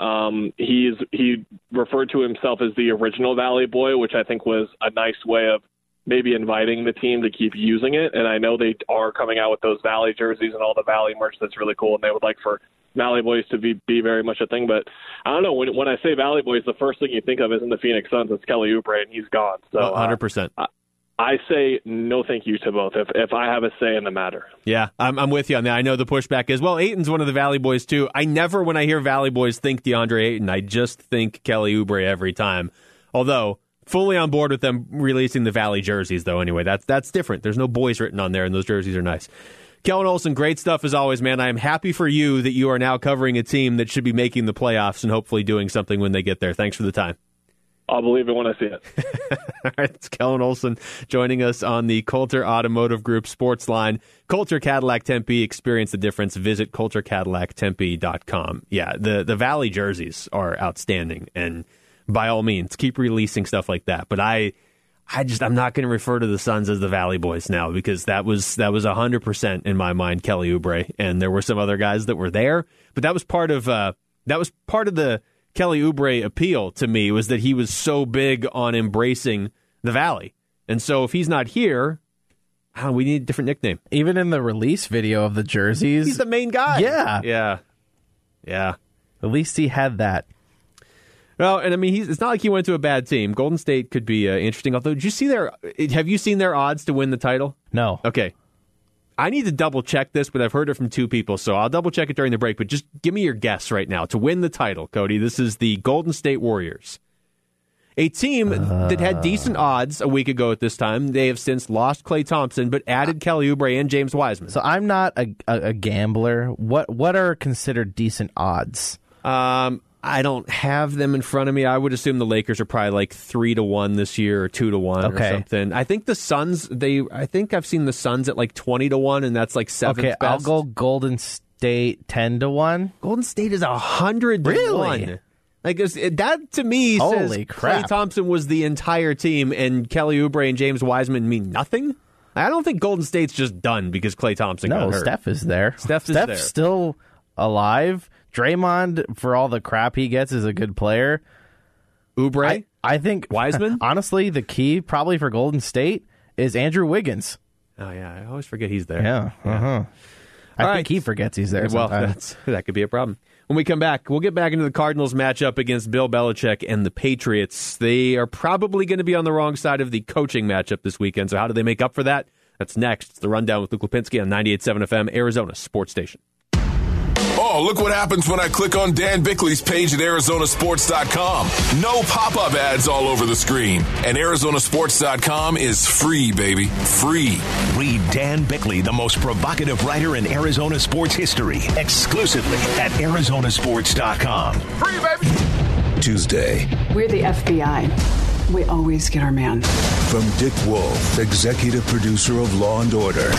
Um, he's he referred to himself as the original Valley Boy, which I think was a nice way of maybe inviting the team to keep using it. And I know they are coming out with those Valley jerseys and all the Valley merch that's really cool, and they would like for Valley Boys to be, be very much a thing. But I don't know when when I say Valley Boys, the first thing you think of isn't the Phoenix Suns. It's Kelly Oubre, and he's gone. So hundred uh, percent. I say no, thank you to both. If if I have a say in the matter, yeah, I'm, I'm with you on that. I know the pushback is well, Ayton's one of the Valley Boys too. I never, when I hear Valley Boys, think DeAndre Ayton. I just think Kelly Oubre every time. Although fully on board with them releasing the Valley jerseys, though. Anyway, that's that's different. There's no boys written on there, and those jerseys are nice. Kellen Olson, great stuff as always, man. I am happy for you that you are now covering a team that should be making the playoffs and hopefully doing something when they get there. Thanks for the time. I'll believe it when I see it. All right, it's Kellen Olson joining us on the Coulter Automotive Group sports line. Coulter Cadillac Tempe, experience the difference. Visit CoulterCadillacTempe.com. Yeah, the, the Valley jerseys are outstanding, and by all means, keep releasing stuff like that. But I I just I'm not going to refer to the Suns as the Valley Boys now because that was that was hundred percent in my mind Kelly Oubre, and there were some other guys that were there, but that was part of uh, that was part of the Kelly Oubre appeal to me was that he was so big on embracing the Valley, and so if he's not here, oh, we need a different nickname. Even in the release video of the jerseys, He's the main guy. Yeah. yeah, yeah. at least he had that. Well, and I mean, he's, it's not like he went to a bad team. Golden State could be uh, interesting. Although, did you see their? Have you seen their odds to win the title? No. Okay, I need to double check this, but I've heard it from two people, so I'll double check it during the break. But just give me your guess right now to win the title, Cody. This is the Golden State Warriors, a team that had decent odds a week ago at this time. They have since lost Klay Thompson, but added Kelly Oubre and James Wiseman. So I'm not a, a, a gambler. What what are considered decent odds? Um, I don't have them in front of me. I would assume the Lakers are probably like three to one this year, or two to one, Okay. or something. I think the Suns. They. I think I've seen the Suns at like twenty to one, and that's like seventh Okay, best. I'll go Golden State ten to one. Golden State is a hundred to one. Like it- that to me Holy says crap. Klay Thompson was the entire team, and Kelly Oubre and James Wiseman mean nothing. I don't think Golden State's just done because Klay Thompson No, got hurt. Steph is there. Steph is Steph's there. still alive. Draymond, for all the crap he gets, is a good player. Oubre, I, I think Wiseman? Honestly, the key probably for Golden State is Andrew Wiggins. oh yeah, I always forget he's there. Yeah. Uh-huh. I All think right. he forgets he's there. Well, that could be a problem. When we come back, we'll get back into the Cardinals matchup against Bill Belichick and the Patriots. They are probably going to be on the wrong side of the coaching matchup this weekend. So, how do they make up for that? That's next. It's the rundown with Luke Lapinski on 98.7 FM, Arizona Sports Station. Oh, look what happens when I click on Dan Bickley's page at ArizonaSports.com. No pop up ads all over the screen. And ArizonaSports.com is free, baby. Free. Read Dan Bickley, the most provocative writer in Arizona sports history, exclusively at ArizonaSports.com. Free, baby. Tuesday, We're the FBI. We always get our man. from Dick Wolf, executive producer of Law and Order.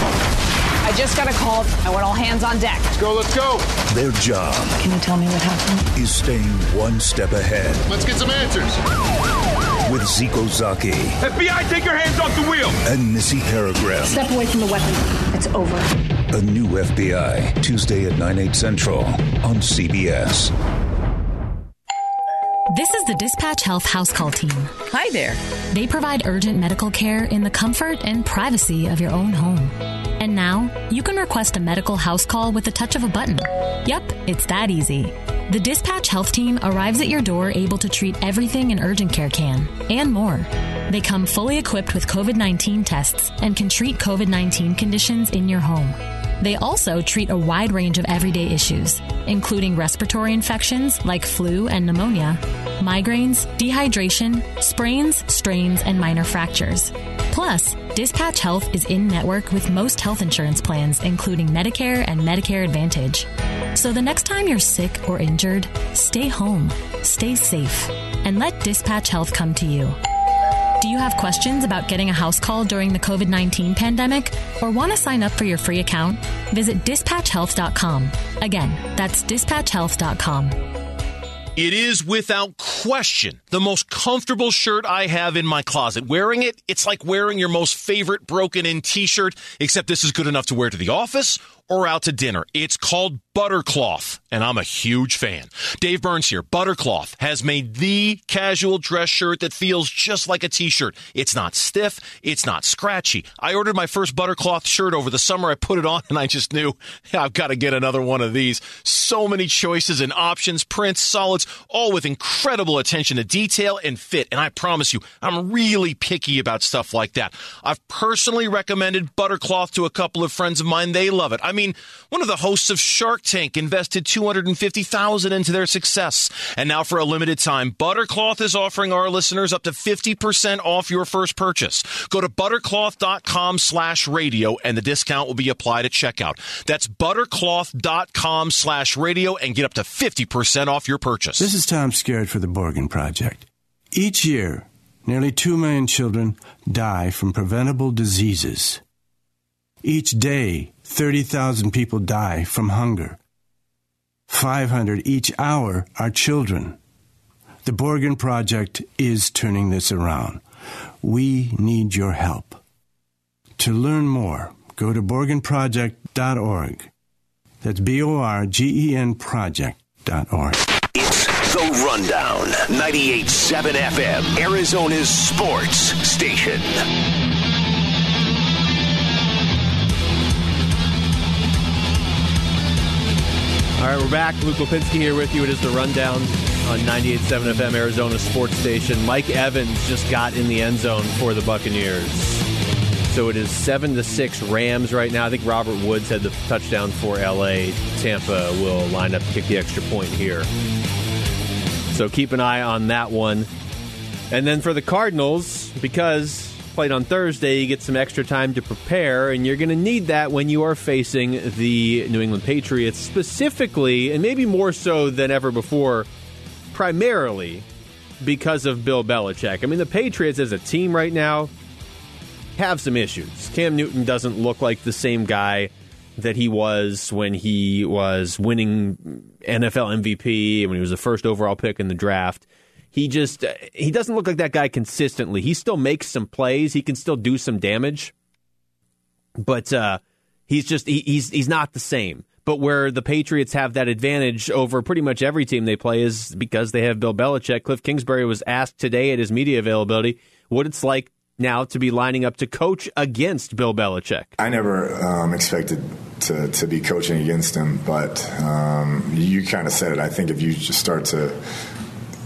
I just got a call. I want all hands on deck. Let's go, let's go. Their job Can you tell me what happened? is staying one step ahead. Let's get some answers. With Zeeko Zaki FBI, take your hands off the wheel. and Missy Peregrym. Step away from the weapon. It's over. A new FBI, Tuesday at 9, 8 central on CBS. This is the Dispatch Health House Call Team. Hi there. They provide urgent medical care in the comfort and privacy of your own home. And now, you can request a medical house call with the touch of a button. Yep, it's that easy. The Dispatch Health Team arrives at your door able to treat everything an urgent care can, and more. They come fully equipped with COVID 19 tests and can treat COVID 19 conditions in your home. They also treat a wide range of everyday issues, including respiratory infections like flu and pneumonia, migraines, dehydration, sprains, strains, and minor fractures. Plus, Dispatch Health is in network with most health insurance plans, including Medicare and Medicare Advantage. So the next time you're sick or injured, stay home, stay safe, and let Dispatch Health come to you. Do you have questions about getting a house call during the COVID 19 pandemic or want to sign up for your free account? Visit dispatchhealth.com. Again, that's dispatchhealth.com. It is without question the most comfortable shirt I have in my closet. Wearing it, it's like wearing your most favorite broken in t shirt, except this is good enough to wear to the office or out to dinner. It's called Buttercloth, and I'm a huge fan. Dave Burns here. Buttercloth has made the casual dress shirt that feels just like a t-shirt. It's not stiff. It's not scratchy. I ordered my first Buttercloth shirt over the summer. I put it on and I just knew I've got to get another one of these. So many choices and options, prints, solids, all with incredible attention to detail and fit. And I promise you, I'm really picky about stuff like that. I've personally recommended Buttercloth to a couple of friends of mine. They love it. I mean, one of the hosts of Shark Tank invested 250,000 into their success. And now for a limited time, Buttercloth is offering our listeners up to 50% off your first purchase. Go to buttercloth.com slash radio and the discount will be applied at checkout. That's buttercloth.com slash radio and get up to 50% off your purchase. This is Tom Skerritt for the Borgen Project. Each year, nearly 2 million children die from preventable diseases. Each day, 30,000 people die from hunger. 500 each hour are children. The Borgen Project is turning this around. We need your help. To learn more, go to BorgenProject.org. That's B O R G E N Project.org. It's The Rundown. 98.7 FM, Arizona's sports station. All right, we're back. Luke Lapinski here with you. It is the rundown on 98.7 FM Arizona Sports Station. Mike Evans just got in the end zone for the Buccaneers. So it is seven to six Rams right now. I think Robert Woods had the touchdown for LA. Tampa will line up to kick the extra point here. So keep an eye on that one. And then for the Cardinals, because played on Thursday, you get some extra time to prepare, and you're going to need that when you are facing the New England Patriots, specifically, and maybe more so than ever before, primarily because of Bill Belichick. I mean, the Patriots as a team right now have some issues. Cam Newton doesn't look like the same guy that he was when he was winning NFL MVP, when he was the first overall pick in the draft he just he doesn't look like that guy consistently. He still makes some plays. He can still do some damage, but uh, he's just he, he's he's not the same. But where the Patriots have that advantage over pretty much every team they play is because they have Bill Belichick. Cliff Kingsbury was asked today at his media availability what it's like now to be lining up to coach against Bill Belichick. I never um, expected to, to be coaching against him, but um, you kind of said it. I think if you just start to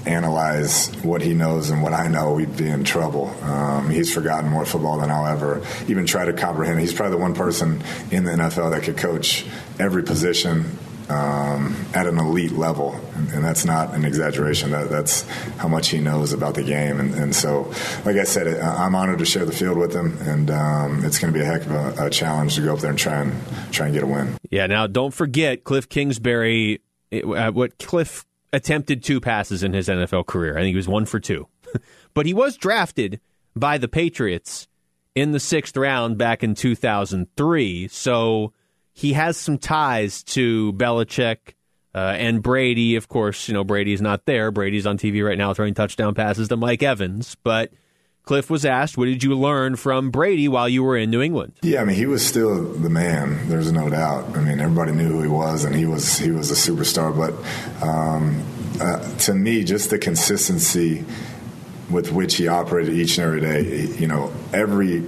analyze what he knows and what I know, we'd be in trouble. Um, he's forgotten more football than I'll ever even try to comprehend. He's probably the one person in the NFL that could coach every position um, at an elite level, and, and, that's not an exaggeration. That, that's how much he knows about the game, and, and, so, like I said, I'm honored to share the field with him, and um, it's going to be a heck of a, a, challenge to go up there and try and try and get a win. Yeah. Now, don't forget Cliff Kingsbury. Uh, what Cliff attempted two passes in his NFL career. I think he was one for two. but he was drafted by the Patriots in the sixth round back in 2003. So he has some ties to Belichick uh, and Brady. Of course, you know, Brady's not there. Brady's on TV right now throwing touchdown passes to Mike Evans. But Cliff was asked, "What did you learn from Brady while you were in New England?" Yeah, I mean, he was still the man. There's no doubt. I mean, everybody knew who he was, and he was he was a superstar. But um, uh, to me, just the consistency with which he operated each and every day. You know, every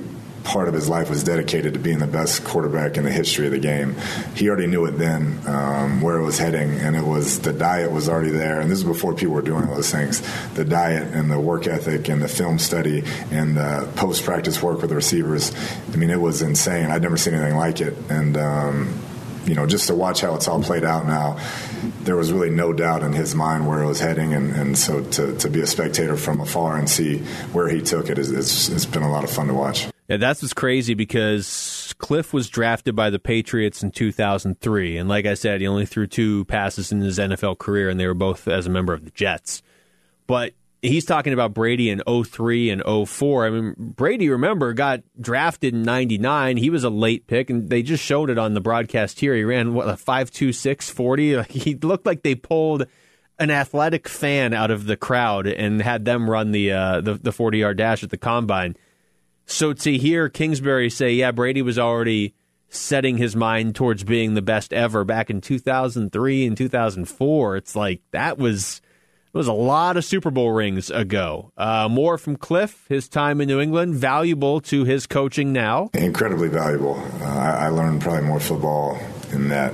part of his life was dedicated to being the best quarterback in the history of the game. He already knew it then um, where it was heading, and it was the diet was already there. And this is before people were doing all those things. The diet and the work ethic and the film study and the post practice work with the receivers. I mean, it was insane. I'd never seen anything like it, and. Um, you know, just to watch how it's all played out now, there was really no doubt in his mind where it was heading, and, and so to, to be a spectator from afar and see where he took it, is, it, it's been a lot of fun to watch. Yeah, that's what's crazy because Cliff was drafted by the Patriots in 2003. And like I said, he only threw two passes in his NFL career, and they were both as a member of the Jets. But he's talking about Brady in 03 and 04. I mean, Brady, remember, got drafted in 99. He was a late pick, and they just showed it on the broadcast here. He ran, what, a 5.26 40? He looked like they pulled an athletic fan out of the crowd and had them run the uh, the 40 yard dash at the combine. So to hear Kingsbury say, yeah, Brady was already setting his mind towards being the best ever back in 2003 and 2004, it's like that was it was a lot of Super Bowl rings ago. Uh, more from Cliff, his time in New England, valuable to his coaching now. Incredibly valuable. Uh, I, I learned probably more football in that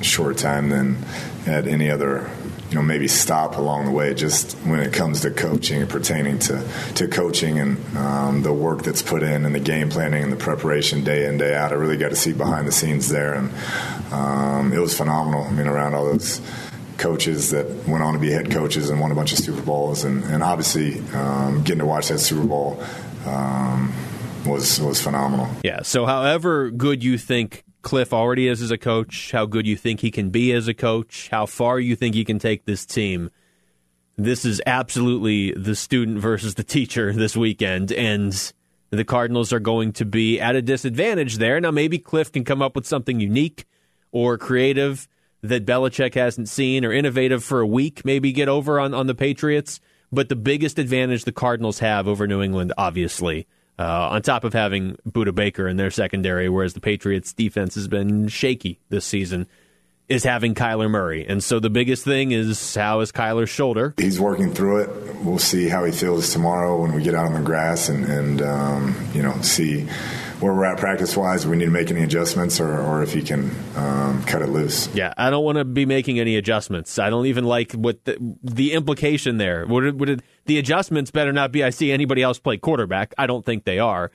short time than at any other you know maybe stop along the way just when it comes to coaching and pertaining to to coaching and um, the work that's put in and the game planning and the preparation day in day out I really got to see behind the scenes there and um, it was phenomenal I mean around all those coaches that went on to be head coaches and won a bunch of Super Bowls and, and obviously um, getting to watch that Super Bowl um, was was phenomenal. Yeah. So, however good you think Cliff already is as a coach, how good you think he can be as a coach, how far you think he can take this team. This is absolutely the student versus the teacher this weekend, and the Cardinals are going to be at a disadvantage there. Now, maybe Cliff can come up with something unique or creative that Belichick hasn't seen or innovative for a week, maybe get over on, on the Patriots. But the biggest advantage the Cardinals have over New England, obviously, uh, on top of having Budda Baker in their secondary, whereas the Patriots' defense has been shaky this season, is having Kyler Murray. And so the biggest thing is how is Kyler's shoulder? He's working through it. We'll see how he feels tomorrow when we get out on the grass and, and um, you know, see where we're at practice wise. We need to make any adjustments or, or if he can um, cut it loose. Yeah, I don't want to be making any adjustments. I don't even like what the, the implication there. Would, would it, the adjustments better not be I see anybody else play quarterback. I don't think they are.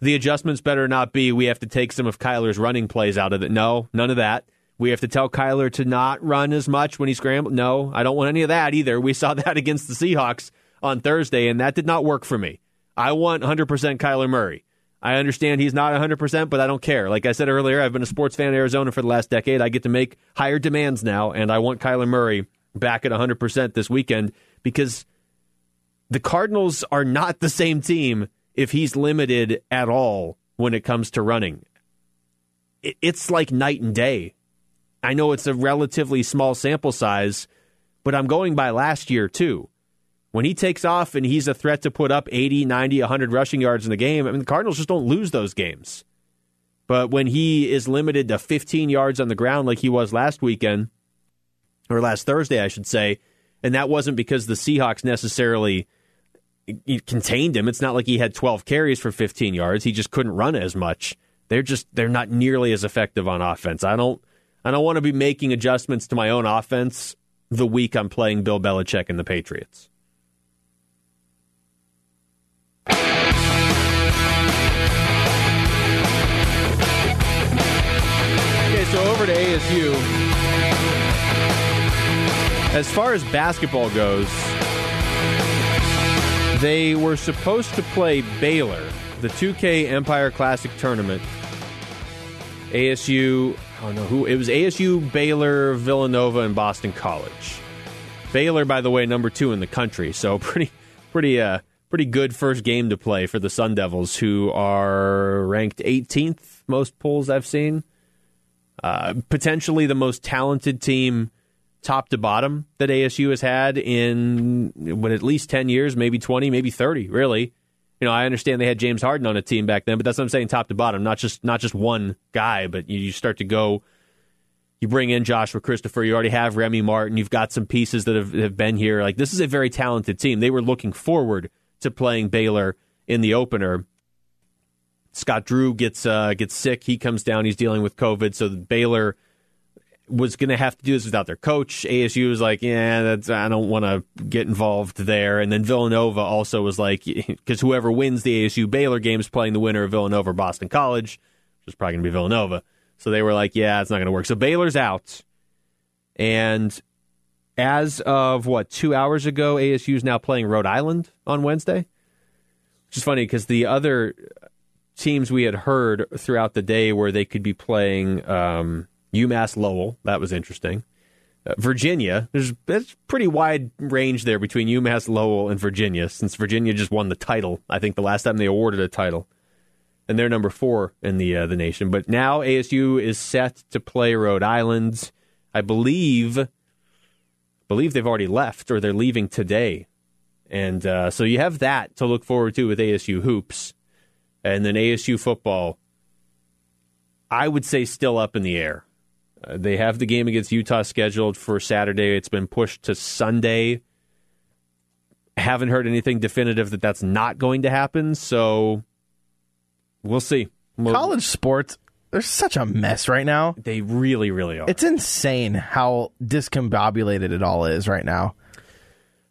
The adjustments better not be we have to take some of Kyler's running plays out of it. No, none of that. We have to tell Kyler to not run as much when he scrambled. No, I don't want any of that either. We saw that against the Seahawks on Thursday, and that did not work for me. I want 100% Kyler Murray. I understand he's not 100%, but I don't care. Like I said earlier, I've been a sports fan in Arizona for the last decade. I get to make higher demands now, and I want Kyler Murray back at 100% this weekend because the Cardinals are not the same team if he's limited at all when it comes to running. It's like night and day I know it's a relatively small sample size, but I'm going by last year too. When he takes off and he's a threat to put up 80, 90, 100 rushing yards in the game, I mean, the Cardinals just don't lose those games. But when he is limited to 15 yards on the ground like he was last weekend, or last Thursday, I should say, and that wasn't because the Seahawks necessarily contained him. It's not like he had 12 carries for 15 yards. He just couldn't run as much. They're just they're not nearly as effective on offense. I don't I don't want to be making adjustments to my own offense the week I'm playing Bill Belichick and the Patriots. Okay, so over to ASU. As far as basketball goes, they were supposed to play Baylor, the 2K Empire Classic tournament. ASU oh no, who it was ASU, Baylor, Villanova, and Boston College. Baylor, by the way, number two in the country, so pretty, pretty, uh, pretty good first game to play for the Sun Devils, who are ranked 18th most polls I've seen. Uh, potentially the most talented team, top to bottom, that ASU has had in what at least 10 years, maybe 20, maybe 30, really you know, I understand they had James Harden on a team back then, but that's what I'm saying, top to bottom, not just not just one guy, but you, you start to go. You bring in Joshua Christopher. You already have Remy Martin. You've got some pieces that have, have been here. Like this is a very talented team. They were looking forward to playing Baylor in the opener. Scott Drew gets uh, gets sick. He comes down. He's dealing with COVID. So Baylor was going to have to do this without their coach. ASU was like, yeah, that's, I don't want to get involved there. And then Villanova also was like, because whoever wins the ASU Baylor game is playing the winner of Villanova Boston College, which is probably going to be Villanova. So they were like, yeah, it's not going to work. So Baylor's out. And as of what, two hours ago, ASU is now playing Rhode Island on Wednesday. Which is funny because the other teams we had heard throughout the day where they could be playing. Um, UMass Lowell. That was interesting. Uh, Virginia, there's a pretty wide range there between UMass Lowell and Virginia, since Virginia just won the title. I think the last time they awarded a title, and they're number four in the uh, the nation. But now ASU is set to play Rhode Island. I believe, believe they've already left or they're leaving today, and uh, so you have that to look forward to with ASU hoops, and then ASU football. I would say still up in the air. Uh, they have the game against Utah scheduled for Saturday. It's been pushed to Sunday. Haven't heard anything definitive that that's not going to happen, so we'll see. We'll, College sports, they're such a mess right now. They really, really are. It's insane how discombobulated it all is right now.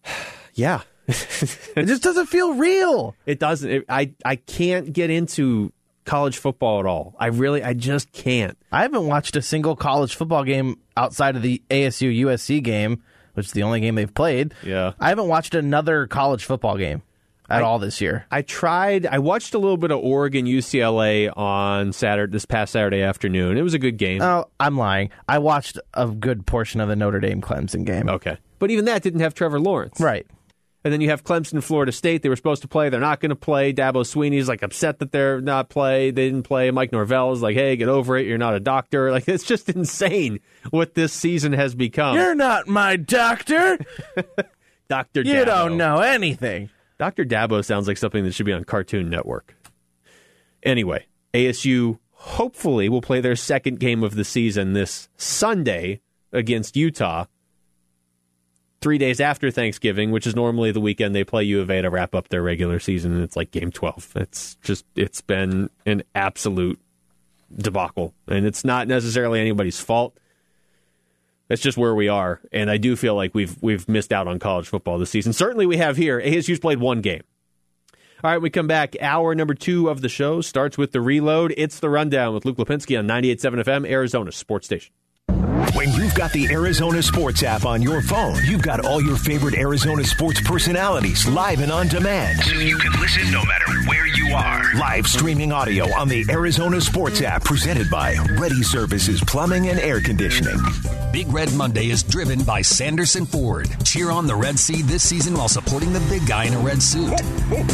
yeah. it just doesn't feel real. It doesn't. It, I I can't get into college football at all. I really, I just can't. I haven't watched a single college football game outside of the ASU USC game, which is the only game they've played. Yeah. I haven't watched another college football game at I, all this year. I tried. I watched a little bit of Oregon UCLA on Saturday this past Saturday afternoon. It was a good game. Oh, I'm lying. I watched a good portion of the Notre Dame Clemson game. Okay. But even that didn't have Trevor Lawrence. Right. And then you have Clemson, Florida State. They were supposed to play. They're not going to play. Dabo Swinney's like upset that they're not play. They didn't play. Mike Norvell is like, hey, get over it. You're not a doctor. Like it's just insane what this season has become. You're not my doctor. Dr. You Dabo. don't know anything. Dr. Dabo sounds like something that should be on Cartoon Network. Anyway, ASU hopefully will play their second game of the season this Sunday against Utah. Three days after Thanksgiving, which is normally the weekend they play U of A to wrap up their regular season, and it's like game 12. It's just, it's been an absolute debacle. And it's not necessarily anybody's fault. That's just where we are, and I do feel like we've we've missed out on college football this season. Certainly, we have here. ASU's played one game. All right, we come back. Hour number two of the show starts with the reload. It's the rundown with Luke Lapinski on 98.7 FM, Arizona Sports Station. When you've got the Arizona Sports app on your phone, you've got all your favorite Arizona sports personalities live and on demand. So you can listen no matter where you are. Live streaming audio on the Arizona Sports app presented by Ready Services Plumbing and Air Conditioning. Big Red Monday is driven by Sanderson Ford. Cheer on the Red Sea this season while supporting the big guy in a red suit.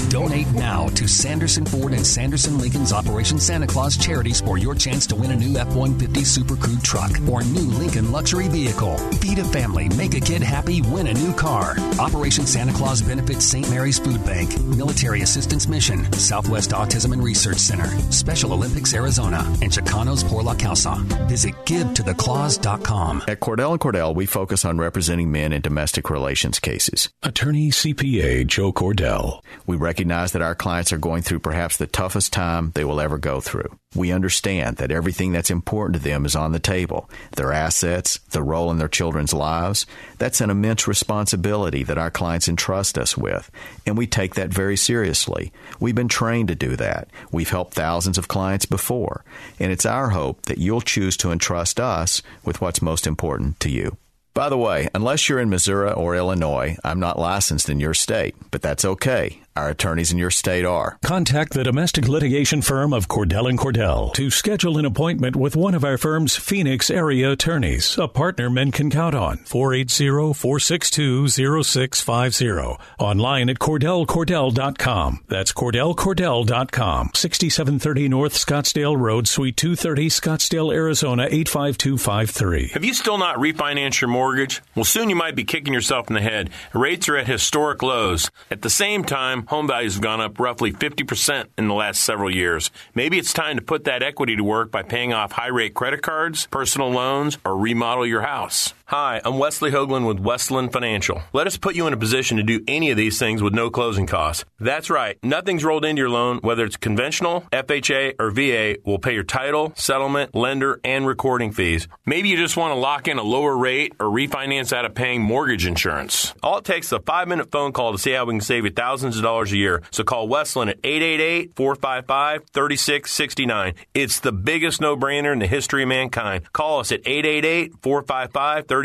Donate now to Sanderson Ford and Sanderson Lincoln's Operation Santa Claus charities for your chance to win a new F 150 Super Crew truck or new Lincoln luxury vehicle. Feed a family, make a kid happy, win a new car. Operation Santa Claus benefits St. Mary's Food Bank, Military Assistance Mission, Southwest Autism and Research Center, Special Olympics Arizona, and Chicanos por la Causa. Visit givetotheclaus.com. At Cordell and Cordell, we focus on representing men in domestic relations cases. Attorney CPA Joe Cordell. We recognize that our clients are going through perhaps the toughest time they will ever go through. We understand that everything that's important to them is on the table their assets, the role in their children's lives. That's an immense responsibility that our clients entrust us with, and we take that very seriously. We've been trained to do that. We've helped thousands of clients before, and it's our hope that you'll choose to entrust us with what's most important to you. By the way, unless you're in Missouri or Illinois, I'm not licensed in your state, but that's okay. Our attorneys in your state are. Contact the domestic litigation firm of Cordell and Cordell to schedule an appointment with one of our firm's Phoenix area attorneys, a partner men can count on. 480-462-0650. Online at cordellcordell.com. That's cordellcordell.com. 6730 North Scottsdale Road, Suite 230, Scottsdale, Arizona 85253. Have you still not refinanced your mortgage? Well, soon you might be kicking yourself in the head. Rates are at historic lows. At the same time, home values have gone up roughly 50% in the last several years. Maybe it's time to put that equity to work by paying off high rate credit cards, personal loans, or remodel your house. Hi, I'm Wesley Hoagland with Westland Financial. Let us put you in a position to do any of these things with no closing costs. That's right. Nothing's rolled into your loan, whether it's conventional, FHA, or VA, will pay your title, settlement, lender, and recording fees. Maybe you just want to lock in a lower rate or refinance out of paying mortgage insurance. All it takes is a five minute phone call to see how we can save you thousands of dollars a year. So call Westland at 888 455 3669. It's the biggest no brainer in the history of mankind. Call us at 888 455 3669.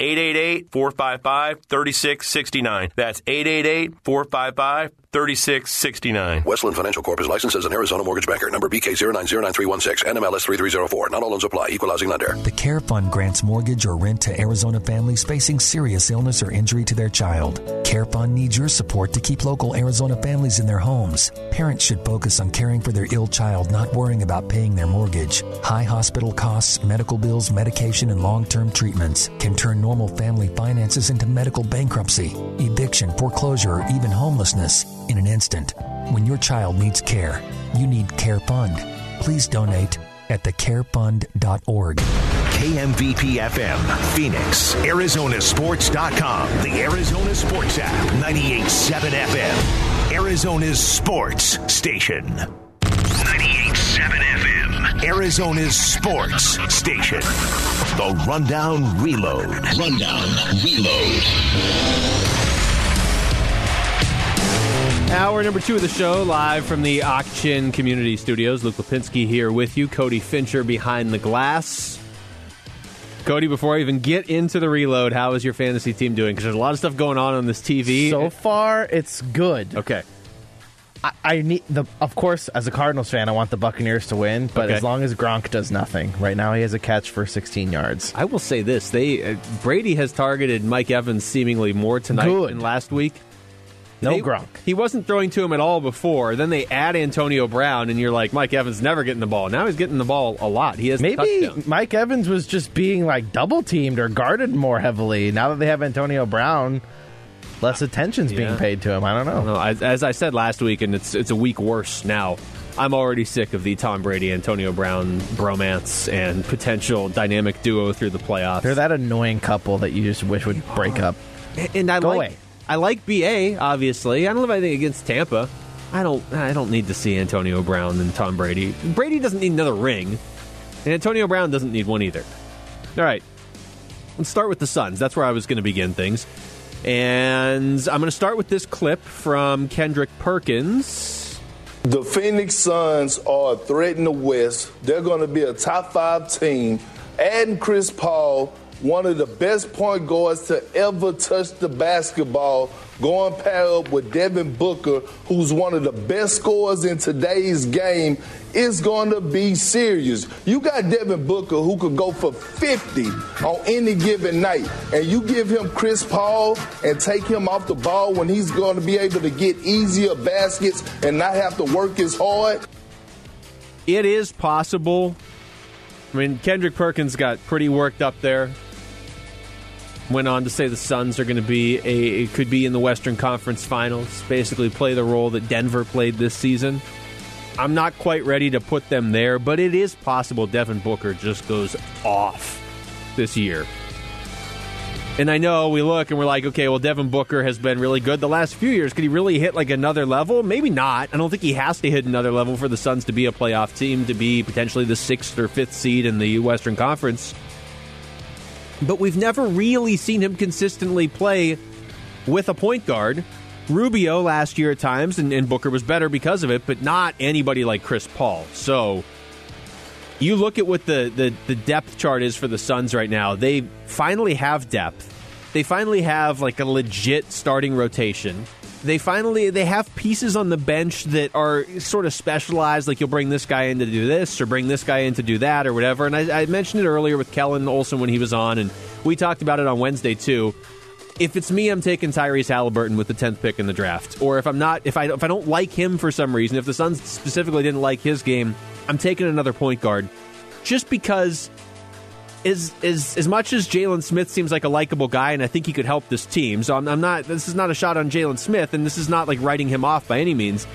888 455 3669. That's 888 455 3669. Westland Financial Corp is licensed as an Arizona mortgage banker. Number BK 0909316. NMLS 3304. Not all loans apply. Equal housing lender. The Care Fund grants mortgage or rent to Arizona families facing serious illness or injury to their child. Care Fund needs your support to keep local Arizona families in their homes. Parents should focus on caring for their ill child, not worrying about paying their mortgage. High hospital costs, medical bills, medication, and long term treatments can turn normal family finances into medical bankruptcy, eviction, foreclosure, or even homelessness in an instant. When your child needs care, you need Care Fund. Please donate at thecarefund.org. KMVP FM, Phoenix, ArizonaSports.com, the Arizona Sports app, 98.7 FM, Arizona's sports station. 98.7 FM, Arizona's sports station. The Rundown Reload. Rundown Reload. Hour number two of the show, live from the Auction Community Studios. Luke Lapinski here with you. Cody Fincher behind the glass. Cody, before I even get into the reload, how is your fantasy team doing? Because there's a lot of stuff going on on this TV. So far, it's good. Okay. I, I need the. Of course, as a Cardinals fan, I want the Buccaneers to win. But Okay. as long as Gronk does nothing, right now he has a catch for 16 yards. I will say this: they uh, Brady has targeted Mike Evans seemingly more tonight Good. than last week. No They- Gronk. He wasn't throwing to him at all before. Then they add Antonio Brown, and you're like, Mike Evans never getting the ball. Now he's getting the ball a lot. He has Maybe touchdowns. Mike Evans was just being like double teamed or guarded more heavily. Now that they have Antonio Brown, less attention's being paid to him. I don't know. No, as, as I said last week, and it's it's a week worse now. I'm already sick of the Tom Brady Antonio Brown bromance and potential dynamic duo through the playoffs. They're that annoying couple that you just wish would break up. and I Go like away. I like BA obviously. I don't have anything against Tampa. I don't I don't need to see Antonio Brown and Tom Brady. Brady doesn't need another ring, and Antonio Brown doesn't need one either. All right, let's start with the Suns. That's where I was going to begin things, and I'm going to start with this clip from Kendrick Perkins. The Phoenix Suns are a threat in the West. They're going to be a top five team. Adding Chris Paul, one of the best point guards to ever touch the basketball, going pair up with Devin Booker, who's one of the best scorers in today's game, is going to be serious. You got Devin Booker who could go for 50 on any given night, and you give him Chris Paul and take him off the ball when he's going to be able to get easier baskets and not have to work as hard. It is possible. I mean, Kendrick Perkins got pretty worked up there. Went on to say the Suns are going to be a could be in the Western Conference Finals, basically play the role that Denver played this season. I'm not quite ready to put them there, but it is possible Devin Booker just goes off this year. And I know we look and we're like, okay, well, Devin Booker has been really good the last few years. Could he really hit like another level? Maybe not. I don't think he has to hit another level for the Suns to be a playoff team, to be potentially the sixth or fifth seed in the Western Conference. But we've never really seen him consistently play with a point guard. Rubio last year at times, and, and Booker was better because of it, but not anybody like Chris Paul. So you look at what the, the, the depth chart is for the Suns right now. They finally have depth. They finally have like a legit starting rotation. They finally they have pieces on the bench that are sort of specialized. Like you'll bring this guy in to do this, or bring this guy in to do that, or whatever. And I, I mentioned it earlier with Kellen Olson when he was on, and we talked about it on Wednesday too. If it's me, I'm taking Tyrese Halliburton with the tenth pick in the draft. Or if I'm not, if I if I don't like him for some reason, if the Suns specifically didn't like his game, I'm taking another point guard, just because. As, as, as much as Jalen Smith seems like a likable guy, and I think he could help this team, so I'm, I'm not. This is not a shot on Jalen Smith, and this is not like writing him off by any means.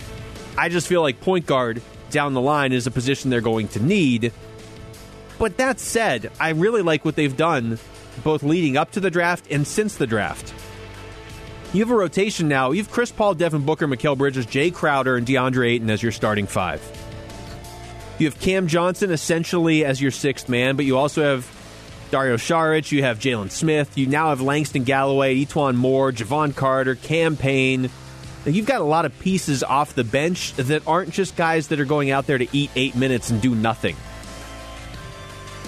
I just feel like point guard down the line is a position they're going to need. But that said, I really like what they've done both leading up to the draft and since the draft. You have a rotation now. You have Chris Paul, Devin Booker, Mikal Bridges, Jae Crowder, and DeAndre Ayton as your starting five. You have Cam Johnson essentially as your sixth man, but you also have Dario Saric, you have Jalen Smith, you now have Langston Galloway, E'Twaun Moore, Jevon Carter, Campaign. You've got a lot of pieces off the bench that aren't just guys that are going out there to eat eight minutes and do nothing.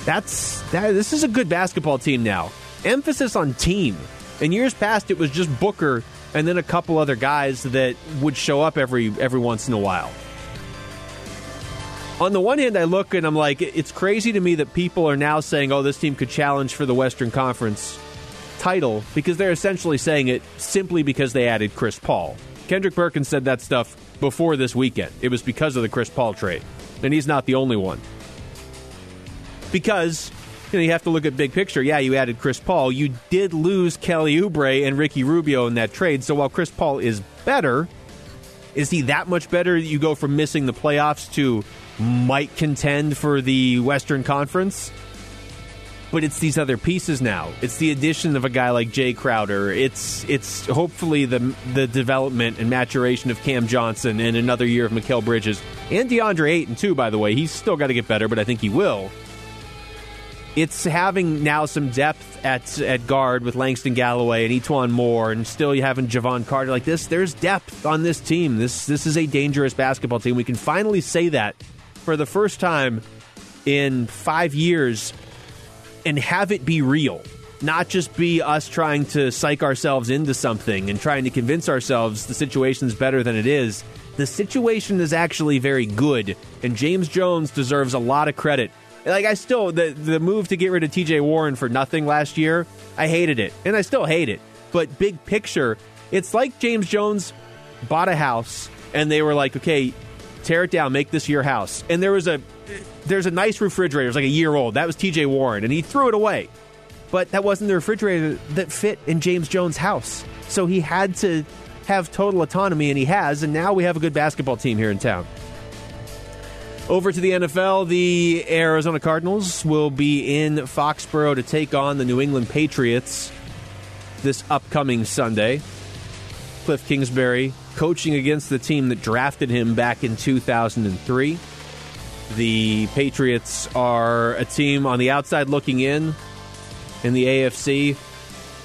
That's that. This is a good basketball team now. Emphasis on team. In years past, it was just Booker and then a couple other guys that would show up every every once in a while. On the one hand, I look and I'm like, it's crazy to me that people are now saying, "Oh, this team could challenge for the Western Conference title," because they're essentially saying it simply because they added Chris Paul. Kendrick Perkins said that stuff before this weekend. It was because of the Chris Paul trade, and he's not the only one because you, know, you have to look at big picture. Yeah, you added Chris Paul. You did lose Kelly Oubre and Ricky Rubio in that trade. So while Chris Paul is better, is he that much better? that You go from missing the playoffs to might contend for the Western Conference. But it's these other pieces now. It's the addition of a guy like Jae Crowder. It's it's hopefully the the development and maturation of Cam Johnson and another year of Mikal Bridges and DeAndre Ayton too. By the way, he's still got to get better, but I think he will it's having now some depth at at guard with Langston Galloway and E'Twaun Moore, and still you having Jevon Carter like this. There's depth on this team. This this is a dangerous basketball team. We can finally say that for the first time in five years, and have it be real. Not just be us trying to psych ourselves into something and trying to convince ourselves the situation's better than it is. The situation is actually very good, and James Jones deserves a lot of credit like I still the the move to get rid of TJ Warren for nothing last year, I hated it. And I still hate it. But big picture, it's like James Jones bought a house and they were like, "Okay, tear it down, make this your house." And there was a there's a nice refrigerator, it's like a year old. That was TJ Warren and he threw it away. but that wasn't the refrigerator that fit in James Jones' house. So he had to have total autonomy, and he has, and now we have a good basketball team here in town. Over to the NFL, the Arizona Cardinals will be in Foxborough to take on the New England Patriots this upcoming Sunday. Cliff Kingsbury coaching against the team that drafted him back in 2003. The Patriots are a team on the outside looking in in the AFC.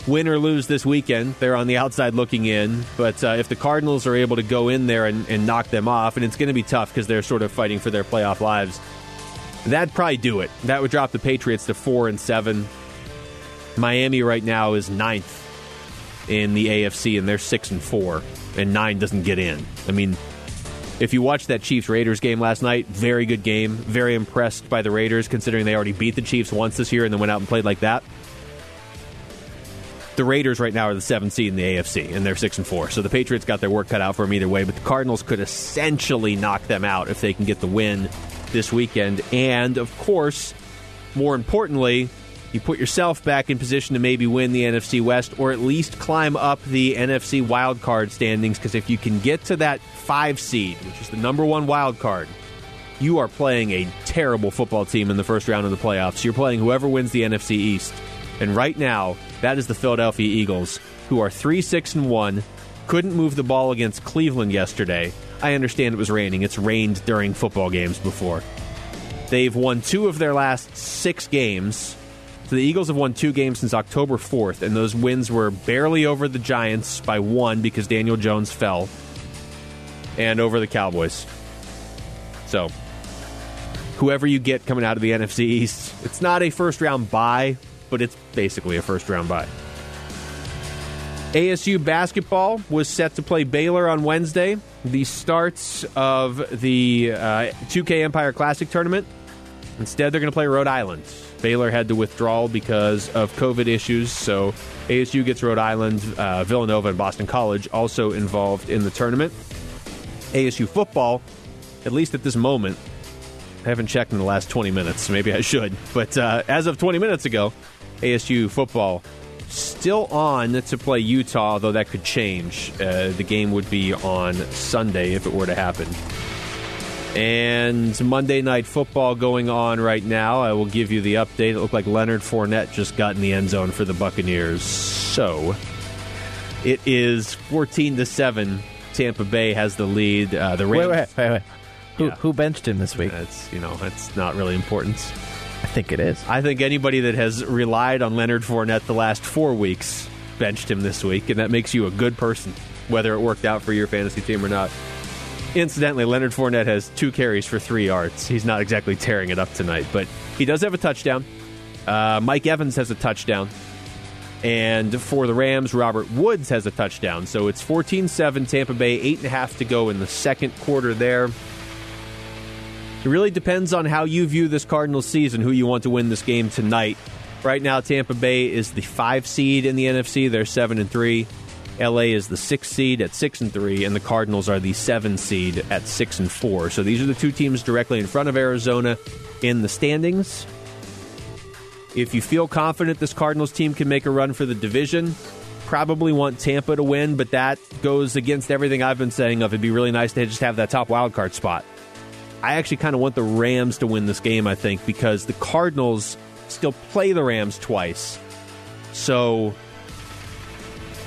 Win or lose this weekend, they're on the outside looking in. But uh, if the Cardinals are able to go in there and, and knock them off, and it's going to be tough because they're sort of fighting for their playoff lives, that'd probably do it. That would drop the Patriots to four and seven. Miami right now is ninth in the AFC, and they're six and four, and nine doesn't get in. I mean, if you watched that Chiefs Raiders game last night, very good game. Very impressed by the Raiders, considering they already beat the Chiefs once this year and then went out and played like that. The Raiders right now are the seventh seed in the AFC, and they're six and four. So the Patriots got their work cut out for them either way, but the Cardinals could essentially knock them out if they can get the win this weekend. And of course, more importantly, you put yourself back in position to maybe win the NFC West or at least climb up the NFC wild card standings because if you can get to that five seed, which is the number one wild card, you are playing a terrible football team in the first round of the playoffs. You're playing whoever wins the NFC East. And right now, that is the Philadelphia Eagles, who are 3 6 and 1, couldn't move the ball against Cleveland yesterday. I understand it was raining. It's rained during football games before. They've won two of their last six games. So the Eagles have won two games since October 4th, and those wins were barely over the Giants by one because Daniel Jones fell, and over the Cowboys. So, whoever you get coming out of the NFC East, it's not a first round bye, but it's basically a first round bye. ASU basketball was set to play Baylor on Wednesday. The starts of the uh, 2K Empire Classic tournament. Instead, they're going to play Rhode Island. Baylor had to withdraw because of COVID issues, so ASU gets Rhode Island, uh, Villanova, and Boston College also involved in the tournament. ASU football, at least at this moment, I haven't checked in the last 20 minutes. Maybe I should. But uh, as of 20 minutes ago, ASU football still on to play Utah, though that could change. Uh, the game would be on Sunday if it were to happen. And Monday Night Football going on right now. I will give you the update. It looked like Leonard Fournette just got in the end zone for the Buccaneers. So it is 14 to 7. Tampa Bay has the lead. Uh, the Rams. Wait, wait, wait, wait. Who, Yeah. who benched him this week? It's you know it's not really important. I think it is. I think anybody that has relied on Leonard Fournette the last four weeks benched him this week, and that makes you a good person, whether it worked out for your fantasy team or not. Incidentally, Leonard Fournette has two carries for three yards. He's not exactly tearing it up tonight, but he does have a touchdown. Uh, Mike Evans has a touchdown. And for the Rams, Robert Woods has a touchdown. So it's 14 7, Tampa Bay, 8.5 to go in the second quarter there. It really depends on how you view this Cardinals season, who you want to win this game tonight. Right now, Tampa Bay is the five seed in the NFC. They're seven and three. LA is the six seed at six and three, and the Cardinals are the seven seed at six and four. So these are the two teams directly in front of Arizona in the standings. If you feel confident this Cardinals team can make a run for the division, probably want Tampa to win, but that goes against everything I've been saying of it'd be really nice to just have that top wild card spot. I actually kind of want the Rams to win this game, I think, because the Cardinals still play the Rams twice. So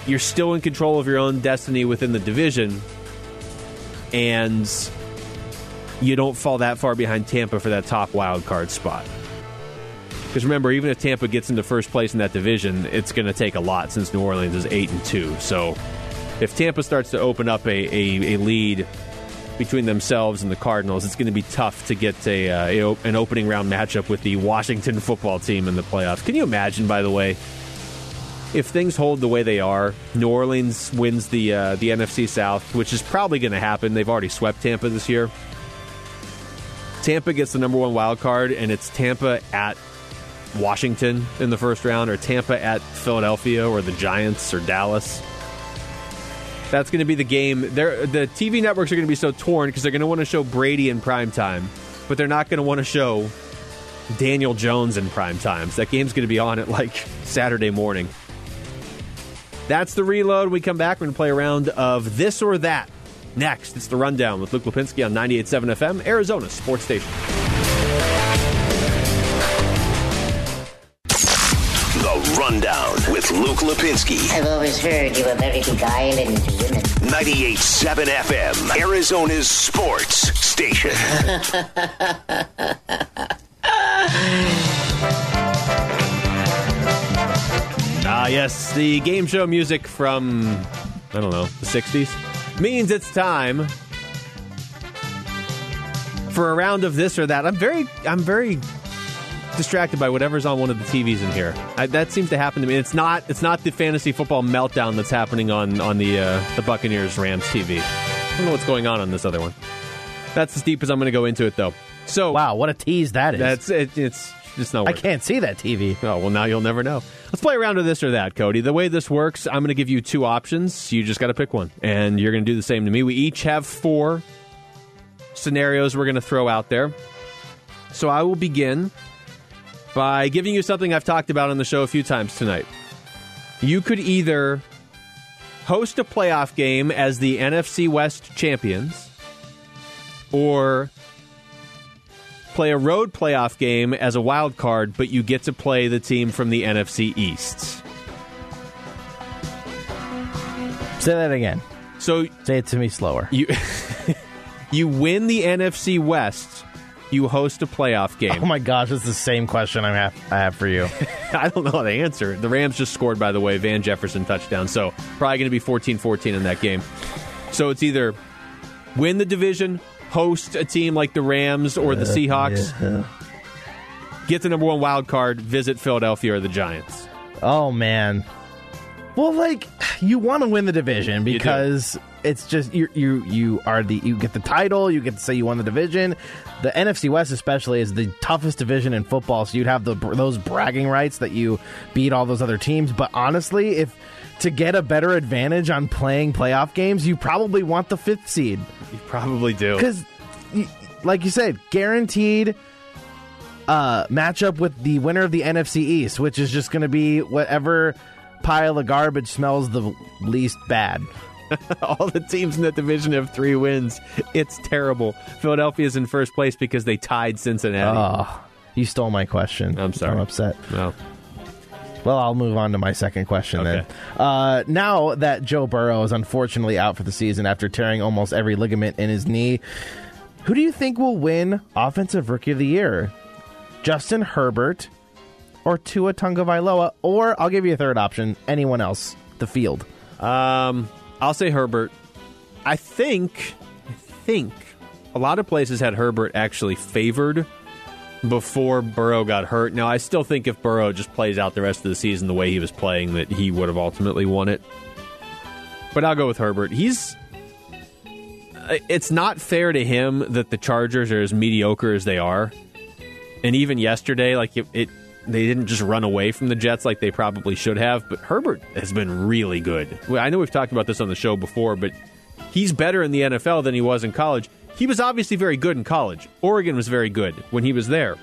you're still in control of your own destiny within the division, and you don't fall that far behind Tampa for that top wild card spot. Because remember, even if Tampa gets into first place in that division, it's going to take a lot since New Orleans is eight and two. So if Tampa starts to open up a, a, a lead between themselves and the Cardinals, it's going to be tough to get a, uh, a an opening round matchup with the Washington football team in the playoffs. Can you imagine, by the way, if things hold the way they are, New Orleans wins the uh, the NFC South, which is probably going to happen. They've already swept Tampa this year. Tampa gets the number one wild card, and it's Tampa at Washington in the first round, or Tampa at Philadelphia, or the Giants, or Dallas. That's going to be the game. They're, the TV networks are going to be so torn because they're going to want to show Brady in prime time, but they're not going to want to show Daniel Jones in prime times. That game's going to be on at like Saturday morning. That's the reload. We come back. We're going to play a round of this or that. Next, it's the rundown with Luke Lapinski on 98.7 FM, Arizona Sports Station. The Rundown with Luke Lapinski. I've always heard you were very beguiling to women. 98.7 FM, Arizona's sports station. Ah, yes, the game show music from, I don't know, the 60s means it's time for a round of this or that. I'm very, I'm very distracted by whatever's on one of the TVs in here. I, that seems to happen to me. It's not, it's not the fantasy football meltdown that's happening on on the uh, the Buccaneers Rams TV. I don't know what's going on on this other one. That's as deep as I'm going to go into it, though. So, wow, what a tease that is. That's it, it's just not. I can't see that TV. Oh, well, now you'll never know. Let's play around with this or that, Cody. The way this works, I'm going to give you two options. You just got to pick one, and you're going to do the same to me. We each have four scenarios we're going to throw out there. So I will begin by giving you something I've talked about on the show a few times tonight. You could either host a playoff game as the NFC West champions, or play a road playoff game as a wild card, but you get to play the team from the NFC East. Say that again. So say it to me slower. You you win the NFC West, you host a playoff game. Oh my gosh, it's the same question I have, I have for you. I don't know how to answer. The Rams just scored, by the way, Van Jefferson touchdown. So probably going to be 14 14 in that game. So it's either win the division, host a team like the Rams or the Seahawks, get the number one wild card, visit Philadelphia or the Giants. Oh man. Well, like you want to win the division because it's just you you you are the you get the title, you get to say you won the division. The NFC West especially is the toughest division in football, so you'd have the those bragging rights that you beat all those other teams. But honestly, if to get a better advantage on playing playoff games, you probably want the fifth seed. You probably do because, like you said, guaranteed uh, matchup with the winner of the NFC East, which is just going to be whatever pile of garbage smells the least bad. All the teams in that division have three wins. It's terrible. Philadelphia's in first place because they tied Cincinnati. Oh, you stole my question. I'm sorry. I'm upset. No. Well, I'll move on to my second question Okay. then. Uh, now that Joe Burrow is unfortunately out for the season after tearing almost every ligament in his knee, who do you think will win Offensive Rookie of the Year? Justin Herbert or Tua Tagovailoa? Or I'll give you a third option. Anyone else? The field. Um, I'll say Herbert. I think, I think a lot of places had Herbert actually favored before Burrow got hurt. Now, I still think if Burrow just plays out the rest of the season the way he was playing, that he would have ultimately won it. But I'll go with Herbert. He's. It's not fair to him that the Chargers are as mediocre as they are. And even yesterday, like it, it they didn't just run away from the Jets like they probably should have. But Herbert has been really good. I know we've talked about this on the show before, but he's better in the NFL than he was in college. He was obviously very good in college. Oregon was very good when he was there.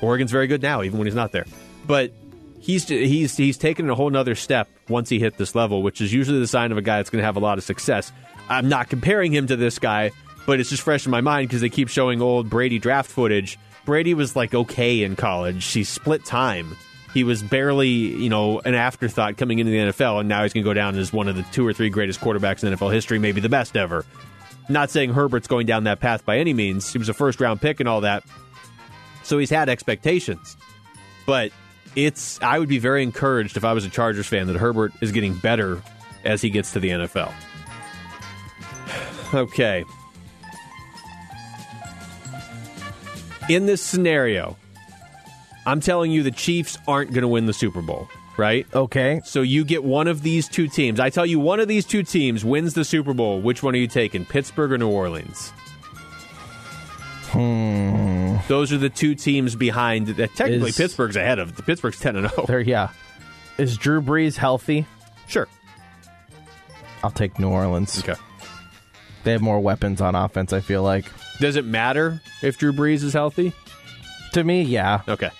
Oregon's very good now, even when he's not there. But he's he's he's taken a whole nother step once he hit this level, which is usually the sign of a guy that's going to have a lot of success. I'm not comparing him to this guy, but it's just fresh in my mind because they keep showing old Brady draft footage. Brady was like okay in college. He split time. He was barely, you know, an afterthought coming into the NFL, and now he's going to go down as one of the two or three greatest quarterbacks in NFL history, maybe the best ever. Not saying Herbert's going down that path by any means. He was a first round pick and all that. So he's had expectations. But it's I would be very encouraged if I was a Chargers fan that Herbert is getting better as he gets to the NFL. Okay. In this scenario, I'm telling you the Chiefs aren't going to win the Super Bowl, right? Okay. So you get one of these two teams. I tell you one of these two teams wins the Super Bowl. Which one are you taking? Pittsburgh or New Orleans? Hmm. Those are the two teams behind. That technically, Is- Pittsburgh's ahead of. Pittsburgh's ten and oh. zero. There, yeah. Is Drew Brees healthy? Sure. I'll take New Orleans. Okay. They have more weapons on offense, I feel like. Does it matter if Drew Brees is healthy? To me, yeah. Okay.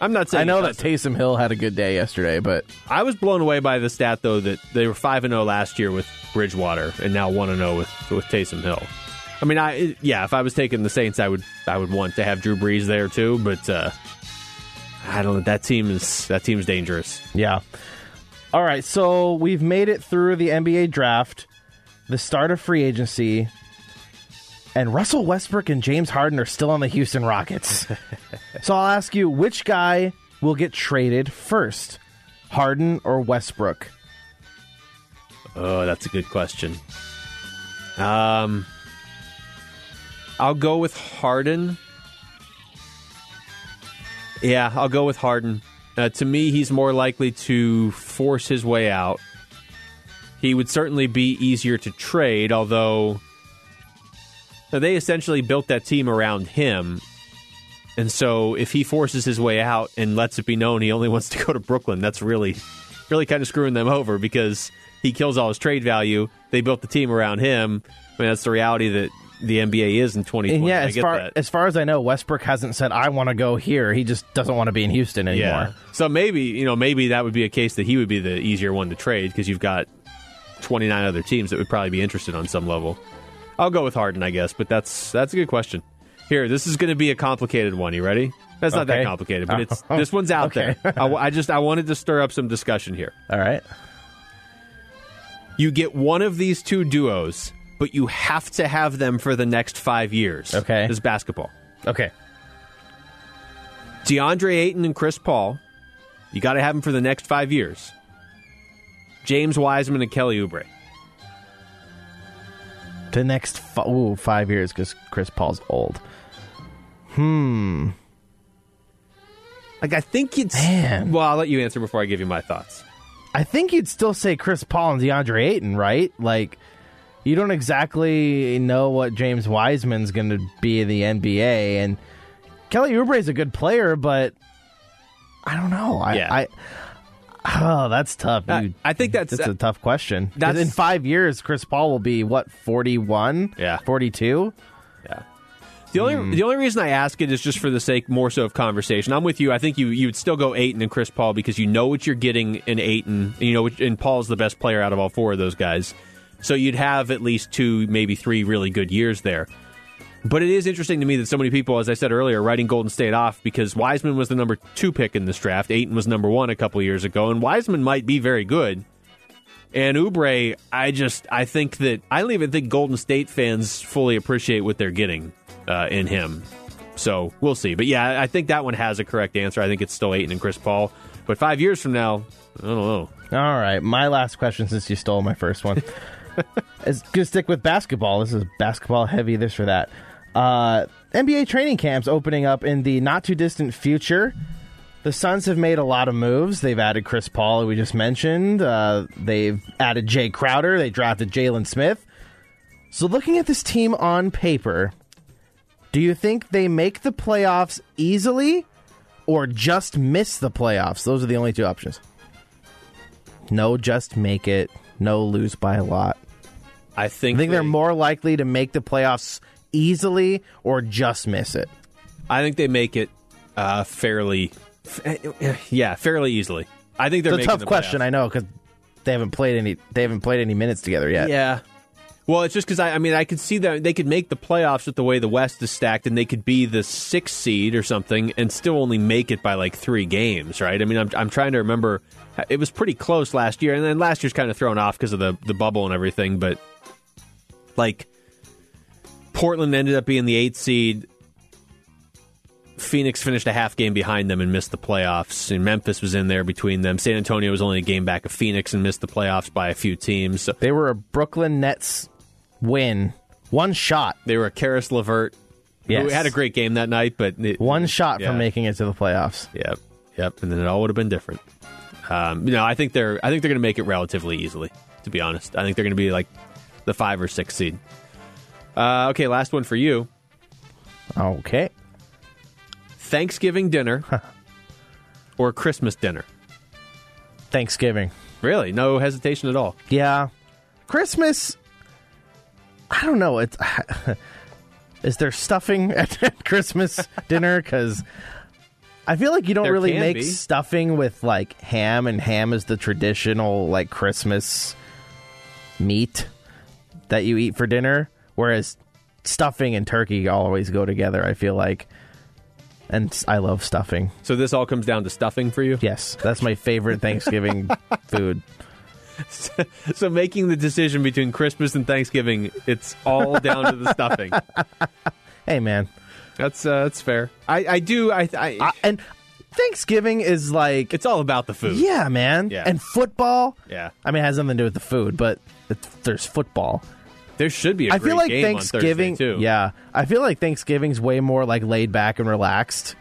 I'm not saying I know that. Taysom Hill had a good day yesterday, but I was blown away by the stat though that they were five and zero last year with Bridgewater, and now one and zero with with Taysom Hill. I mean, I yeah, if I was taking the Saints, I would I would want to have Drew Brees there too, but uh, I don't know. That team is that team's dangerous. yeah. All right, so we've made it through the NBA draft, the start of free agency, and Russell Westbrook and James Harden are still on the Houston Rockets. so I'll ask you, which guy will get traded first, Harden or Westbrook? Oh, that's a good question. Um, I'll go with Harden. Yeah, I'll go with Harden. Uh, to me, he's more likely to force his way out. He would certainly be easier to trade, although now, they essentially built that team around him. And so if he forces his way out and lets it be known he only wants to go to Brooklyn, that's really, really kind of screwing them over because he kills all his trade value. They built the team around him. I mean, that's the reality that the NBA is in 2020. And yeah, I as get far that. as far as I know, Westbrook hasn't said I want to go here. He just doesn't want to be in Houston anymore. Yeah. So maybe, you know, maybe that would be a case that he would be the easier one to trade because you've got 29 other teams that would probably be interested on some level. I'll go with Harden, I guess, but that's that's a good question. Here, this is going to be a complicated one. You ready? That's not that complicated, but it's oh. this one's out Okay. there. I, I just I wanted to stir up some discussion here. All right. You get one of these two duos, but you have to have them for the next five years. Okay. This is basketball. Okay. DeAndre Ayton and Chris Paul, you got to have them for the next five years. James Wiseman and Kelly Oubre. The next f- ooh, five years because Chris Paul's old. Hmm. Like I think it's. Man. Well, I'll let you answer before I give you my thoughts. I think you'd still say Chris Paul and DeAndre Ayton, right? Like, you don't exactly know what James Wiseman's going to be in the NBA, and Kelly Oubre is a good player, but I don't know. I, Yeah. I oh, that's tough. Uh, dude. I think that's- that's a tough question. That's- in five years, Chris Paul will be what forty one? Yeah. forty two. Yeah. The only the only reason I ask it is just for the sake more so of conversation. I'm with you. I think you you would still go Ayton and Chris Paul because you know what you're getting in Ayton. And you know, and Paul's the best player out of all four of those guys. So you'd have at least two, maybe three really good years there. But it is interesting to me that so many people, as I said earlier, are writing Golden State off because Wiseman was the number two pick in this draft. Ayton was number one a couple years ago, and Wiseman might be very good. And Oubre, I just I think that I don't even think Golden State fans fully appreciate what they're getting uh, in him. So we'll see. But yeah, I think that one has a correct answer. I think it's still Ayton and Chris Paul. But five years from now, I don't know. All right, my last question since you stole my first one is gonna stick with basketball. This is basketball heavy. This or that. Uh, NBA training camps opening up in the not too distant future. The Suns have made a lot of moves. They've added Chris Paul, we just mentioned. Uh, they've added Jae Crowder. They drafted Jalen Smith. So, looking at this team on paper, do you think they make the playoffs easily or just miss the playoffs? Those are the only two options. No, just make it. No, lose by a lot. I think I think they- they're more likely to make the playoffs easily or just miss it. I think they make it uh, fairly, f- yeah, fairly easily. I think they're It's a tough the question. I know, because they haven't played any. They haven't played any minutes together yet. Yeah. Well, it's just because I, I mean I could see that they could make the playoffs with the way the West is stacked, and they could be the sixth seed or something, and still only make it by like three games, right? I mean, I'm I'm trying to remember. It was pretty close last year, and then last year's kind of thrown off because of the the bubble and everything. But like, Portland ended up being the eighth seed. Phoenix finished a half game behind them and missed the playoffs. And Memphis was in there between them. San Antonio was only a game back of Phoenix and missed the playoffs by a few teams. So They were a Brooklyn Nets win, one shot, They were a Caris LeVert. Yes. Who had a great game that night, but it, one shot Yeah. from making it to the playoffs. Yep, yep, and then it all would have been different. Um, you know, I think they're I think they're going to make it relatively easily. To be honest, I think they're going to be like the five or six seed. Uh, okay, last one for you. Okay, Thanksgiving dinner or Christmas dinner? Thanksgiving. Really, no hesitation at all. Yeah, Christmas. I don't know. It's Is there stuffing at Christmas dinner? Because I feel like you don't There really make be. stuffing with like ham, and ham is the traditional like Christmas meat that you eat for dinner. Whereas stuffing and turkey always go together. I feel like, and I love stuffing. So this all comes down to stuffing for you. Yes, that's my favorite Thanksgiving food. so making the decision between Christmas and Thanksgiving, it's all down to the stuffing. Hey, man, that's uh, that's fair. I, I do. I, I and Thanksgiving is like it's all about the food. Yeah, man. Yeah. And football. Yeah. I mean, it has nothing to do with the food, but there's football. There should be a I feel like game Thanksgiving. too. Yeah, I feel like Thanksgiving's way more like laid back and relaxed.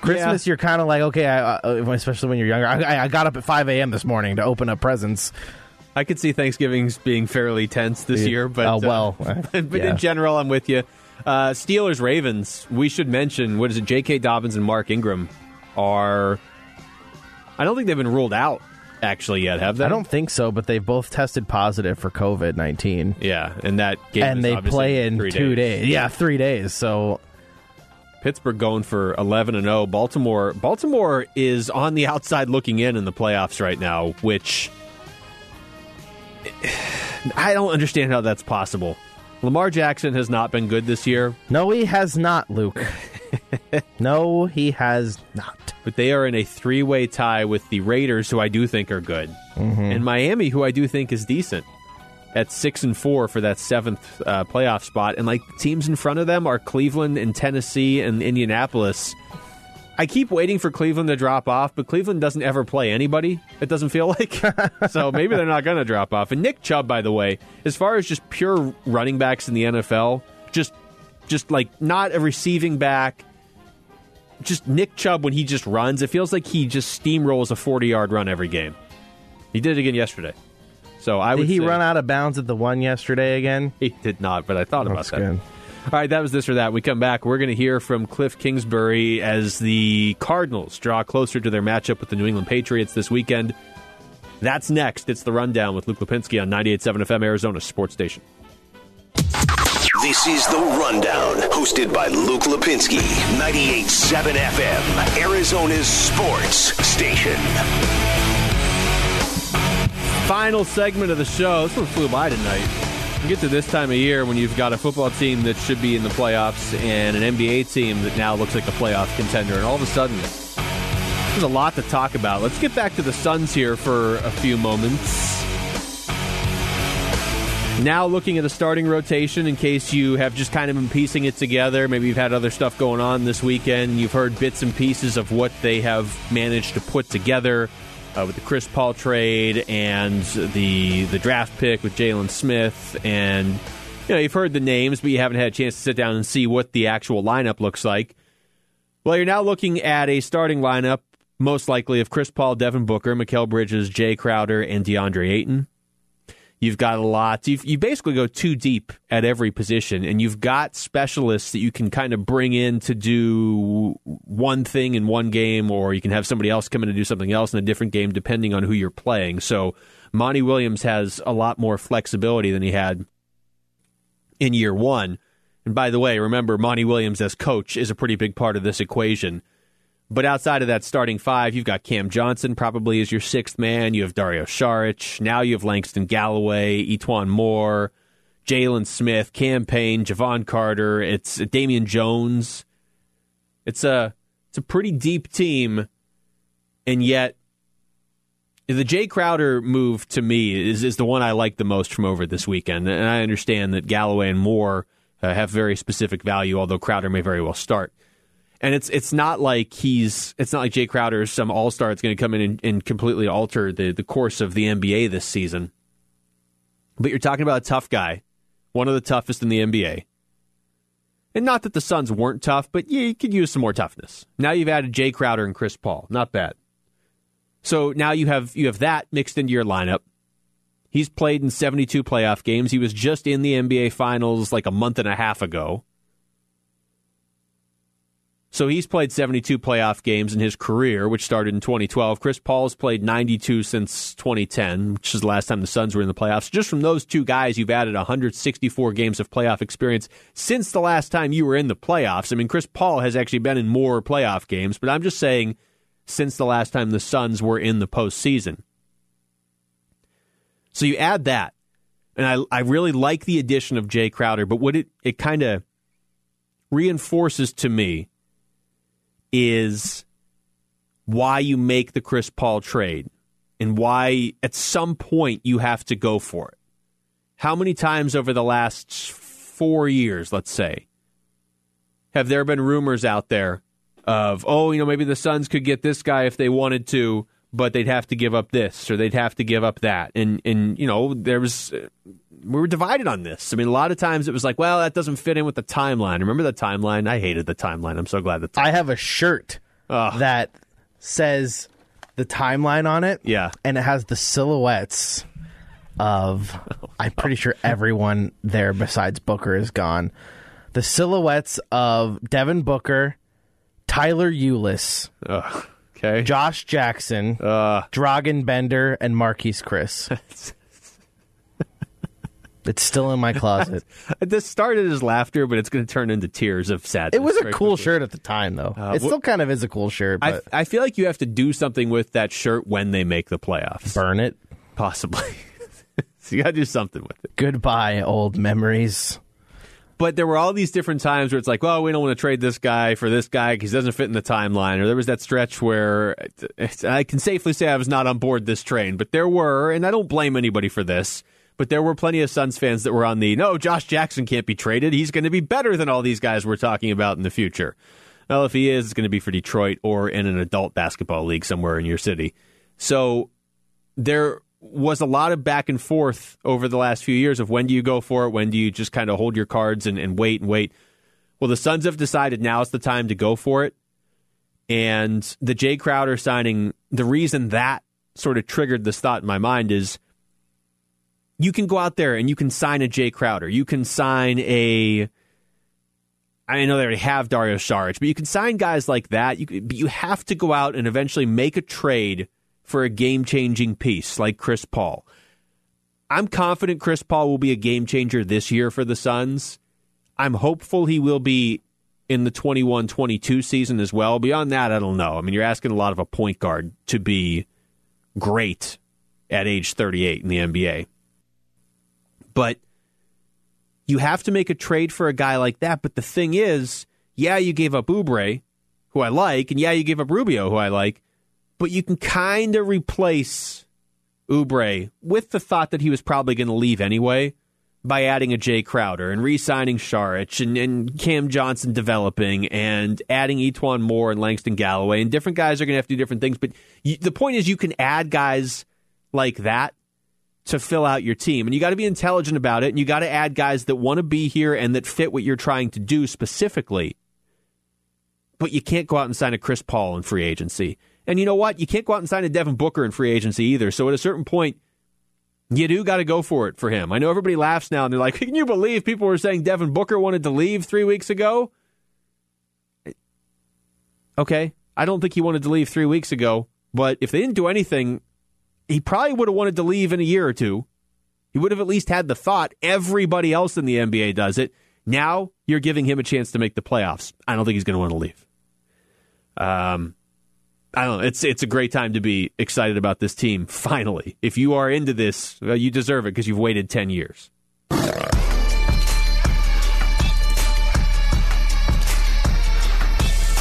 Christmas, you're kind of like okay, I, uh, especially when you're younger. I, I got up at 5 a.m. this morning to open up presents. I could see Thanksgiving's being fairly tense this Yeah. year, but Oh, well, uh, but yeah. in general, I'm with you. Uh, Steelers Ravens. We should mention what is it? J.K. Dobbins and Mark Ingram are. I don't think they've been ruled out actually yet, have they? I don't think so, but they've both tested positive for COVID 19. Yeah, and that game and is they play in two days. days. Yeah, three days. So Pittsburgh going for 11 and 0. Baltimore Baltimore is on the outside looking in in the playoffs right now, which I don't understand how that's possible. Lamar Jackson has not been good this year. No, he has not, Luke. no, he has not. But they are in a three-way tie with the Raiders, who I do think are good, Mm-hmm. and Miami, who I do think is decent. At six and four for that seventh uh, playoff spot, and like teams in front of them are Cleveland and Tennessee and Indianapolis. I keep waiting for Cleveland to drop off, but Cleveland doesn't ever play anybody. It doesn't feel like so. Maybe they're not going to drop off. And Nick Chubb, by the way, as far as just pure running backs in the NFL, just just like not a receiving back, just Nick Chubb when he just runs, it feels like he just steamrolls a forty-yard run every game. He did it again yesterday. So I Did would he say- run out of bounds at the one yesterday again? He did not, but I thought about That's that. good. All right, that was this or that. We come back. We're going to hear from Cliff Kingsbury as the Cardinals draw closer to their matchup with the New England Patriots this weekend. That's next. It's the rundown with Luke Lapinski on 98.7 FM Arizona Sports Station. This is The Rundown, hosted by Luke Lapinski, 98.7 FM, Arizona's sports station. Final segment of the show. This one flew by tonight. You get to this time of year when you've got a football team that should be in the playoffs and an NBA team that now looks like a playoff contender, and all of a sudden, there's a lot to talk about. Let's get back to the Suns here for a few moments. Now looking at the starting rotation in case you have just kind of been piecing it together. Maybe you've had other stuff going on this weekend. You've heard bits and pieces of what they have managed to put together uh, with the Chris Paul trade and the the draft pick with Jalen Smith. And you know you've heard the names, but you haven't had a chance to sit down and see what the actual lineup looks like. Well, you're now looking at a starting lineup, most likely of Chris Paul, Devin Booker, Mikal Bridges, Jae Crowder, and DeAndre Ayton. You've got a lot. You've, you basically go too deep at every position, and you've got specialists that you can kind of bring in to do one thing in one game, or you can have somebody else come in to do something else in a different game, depending on who you're playing. So, Monty Williams has a lot more flexibility than he had in year one. And by the way, remember, Monty Williams as coach is a pretty big part of this equation. But outside of that starting five, you've got Cam Johnson probably as your sixth man. You have Dario Saric. Now you have Langston Galloway, E'Twaun Moore, Jalen Smith, Cam Payne, Jevon Carter. It's Damian Jones. It's a it's a pretty deep team, and yet the Jae Crowder move to me is is the one I like the most from over this weekend. And I understand that Galloway and Moore uh, have very specific value, although Crowder may very well start. And it's it's not like he's it's not like Jae Crowder is some all star that's going to come in and, and completely alter the, the course of the NBA this season. But you're talking about a tough guy, one of the toughest in the NBA. And not that the Suns weren't tough, but yeah, you could use some more toughness. Now you've added Jae Crowder and Chris Paul. Not bad. So now you have you have that mixed into your lineup. He's played in 72 playoff games. He was just in the NBA finals like a month and a half ago. So he's played 72 playoff games in his career, which started in 2012. Chris Paul's played 92 since 2010, which is the last time the Suns were in the playoffs. Just from those two guys, you've added 164 games of playoff experience since the last time you were in the playoffs. I mean, Chris Paul has actually been in more playoff games, but I'm just saying since the last time the Suns were in the postseason. So you add that, and I, I really like the addition of Jae Crowder, but what it, it kind of reinforces to me is why you make the Chris Paul trade and why at some point you have to go for it. How many times over the last four years, let's say, have there been rumors out there of, oh, you know, maybe the Suns could get this guy if they wanted to, but they'd have to give up this or they'd have to give up that. And, and you know, there was, uh, we were divided on this. I mean, a lot of times it was like, well, that doesn't fit in with the timeline. Remember the timeline? I hated the timeline. I'm so glad that I have a shirt that says the timeline on it. Yeah. And it has the silhouettes of, I'm pretty sure everyone there besides Booker is gone. The silhouettes of Devin Booker, Tyler Ulis, okay. Josh Jackson, Dragan Bender, and Marquese Chriss. it's still in my closet. this started as laughter, but it's going to turn into tears of sadness. It was a cool quickly. shirt at the time, though. Uh, it still kind of is a cool shirt, I, I feel like you have to do something with that shirt when they make the playoffs. burn it. Possibly. so you got to do something with it. Goodbye, old memories. But there were all these different times where it's like, well, we don't want to trade this guy for this guy because he doesn't fit in the timeline. Or there was that stretch where I can safely say I was not on board this train, but there were, and I don't blame anybody for this, but there were plenty of Suns fans that were on the no, Josh Jackson can't be traded. He's going to be better than all these guys we're talking about in the future. Well, if he is, it's going to be for Detroit or in an adult basketball league somewhere in your city. So there was a lot of back and forth over the last few years of when do you go for it, when do you just kind of hold your cards and, and wait and wait. Well, the Suns have decided now is the time to go for it. And the Jae Crowder signing, the reason that sort of triggered this thought in my mind is you can go out there and you can sign a Jae Crowder. You can sign a. I know they already have Dario Saric, but you can sign guys like that. You, but you have to go out and eventually make a trade for a game changing piece like Chris Paul. I'm confident Chris Paul will be a game changer this year for the Suns. I'm hopeful he will be in the 21 22 season as well. Beyond that, I don't know. I mean, you're asking a lot of a point guard to be great at age 38 in the NBA. But you have to make a trade for a guy like that. But the thing is, yeah, you gave up Oubre, who I like, and yeah, you gave up Rubio, who I like, but you can kind of replace Oubre with the thought that he was probably going to leave anyway by adding a Jae Crowder and re-signing Saric and, and Cam Johnson developing and adding E'Twaun Moore and Langston Galloway and different guys are going to have to do different things. But you, the point is, you can add guys like that to fill out your team, and you got to be intelligent about it, and you got to add guys that want to be here and that fit what you're trying to do specifically. But you can't go out and sign a Chris Paul in free agency. And you know what? You can't go out and sign a Devin Booker in free agency either. So at a certain point, you do got to go for it for him. I know everybody laughs now and they're like, can you believe people were saying Devin Booker wanted to leave three weeks ago? Okay. I don't think he wanted to leave three weeks ago, but if they didn't do anything, he probably would have wanted to leave in a year or two. He would have at least had the thought. Everybody else in the NBA does it. Now you're giving him a chance to make the playoffs. I don't think he's going to want to leave. Um, I don't know. It's it's a great time to be excited about this team. Finally, if you are into this, well, you deserve it because you've waited ten years.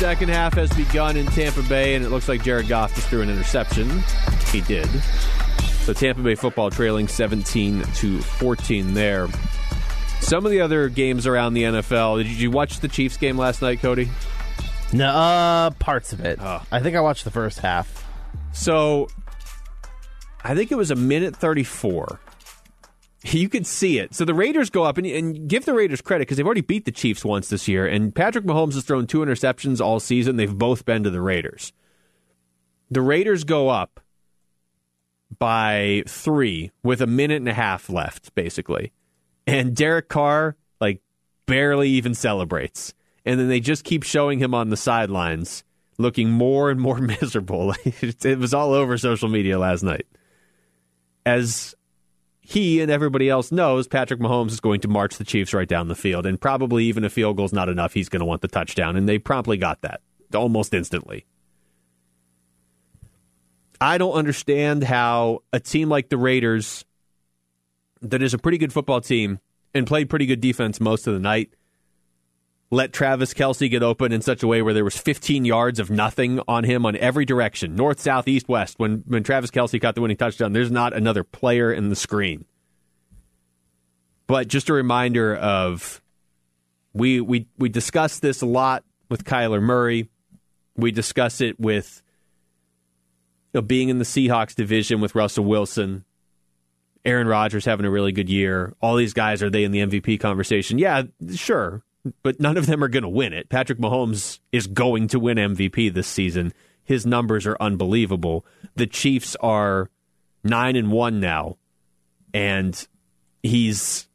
Second half has begun in Tampa Bay, and it looks like Jared Goff just threw an interception. He did. So Tampa Bay football trailing 17 to 14 there. Some of the other games around the NFL. Did you watch the Chiefs game last night, Cody? No, uh, parts of it. I think I watched the first half. So I think it was a minute 34. You could see it. So the Raiders go up and, and give the Raiders credit because they've already beat the Chiefs once this year. And Patrick Mahomes has thrown two interceptions all season. They've both been to the Raiders. The Raiders go up by three with a minute and a half left, basically. And Derek Carr, like, barely even celebrates. And then they just keep showing him on the sidelines looking more and more miserable. it was all over social media last night. As he and everybody else knows, Patrick Mahomes is going to march the Chiefs right down the field, and probably even a field goal's not enough, he's going to want the touchdown, and they promptly got that almost instantly. I don't understand how a team like the Raiders, that is a pretty good football team and played pretty good defense most of the night, let Travis Kelce get open in such a way where there was 15 yards of nothing on him on every direction, north, south, east, west. When when Travis Kelce caught the winning touchdown, there's not another player in the screen. But just a reminder of we we we discussed this a lot with Kyler Murray. We discuss it with you know, being in the Seahawks division with Russell Wilson. Aaron Rodgers having a really good year. All these guys are they in the MVP conversation? Yeah, sure but none of them are going to win it. Patrick Mahomes is going to win MVP this season. His numbers are unbelievable. The Chiefs are nine and one now, and he's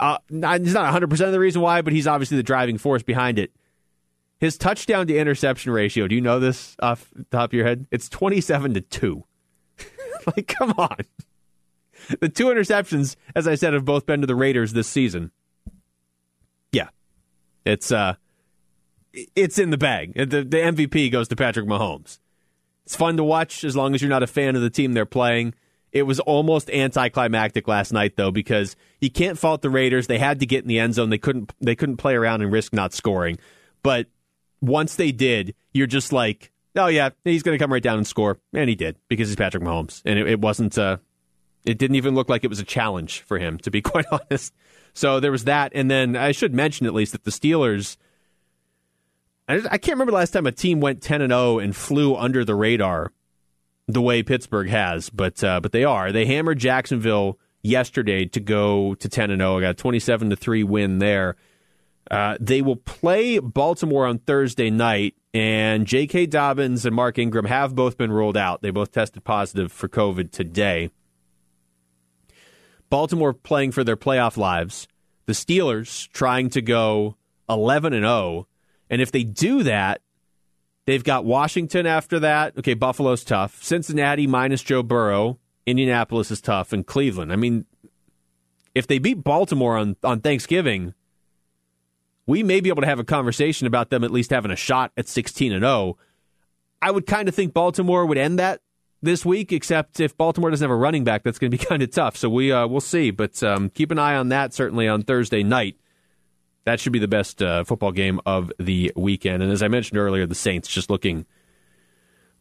uh, not, he's not 100 percent of the reason why, but he's obviously the driving force behind it. His touchdown to interception ratio. Do you know this off the top of your head? It's 27 to two. like, come on. The two interceptions, as I said, have both been to the Raiders this season. Yeah, it's uh, it's in the bag. The, the MVP goes to Patrick Mahomes. It's fun to watch as long as you're not a fan of the team they're playing. It was almost anticlimactic last night though because you can't fault the Raiders. They had to get in the end zone. They couldn't they couldn't play around and risk not scoring. But once they did, you're just like, oh yeah, he's going to come right down and score, and he did because he's Patrick Mahomes, and it, it wasn't. Uh, it didn't even look like it was a challenge for him, to be quite honest. So there was that, and then I should mention at least that the Steelers. I, can't remember the last time a team went ten and zero oh and flew under the radar, the way Pittsburgh has, but uh, but they are. They hammered Jacksonville yesterday to go to ten and zero. Oh. Got a twenty seven to three win there. Uh, they will play Baltimore on Thursday night, and J.K. Dobbins and Mark Ingram have both been ruled out. They both tested positive for COVID today. Baltimore playing for their playoff lives, the Steelers trying to go 11 and 0. And if they do that, they've got Washington after that. Okay, Buffalo's tough. Cincinnati minus Joe Burrow. Indianapolis is tough. And Cleveland. I mean, if they beat Baltimore on, on Thanksgiving, we may be able to have a conversation about them at least having a shot at 16 and 0. I would kind of think Baltimore would end that this week, except if Baltimore doesn't have a running back, that's going to be kind of tough. So we uh, we'll see, but um, keep an eye on that. Certainly on Thursday night, that should be the best uh, football game of the weekend. And as I mentioned earlier, the Saints just looking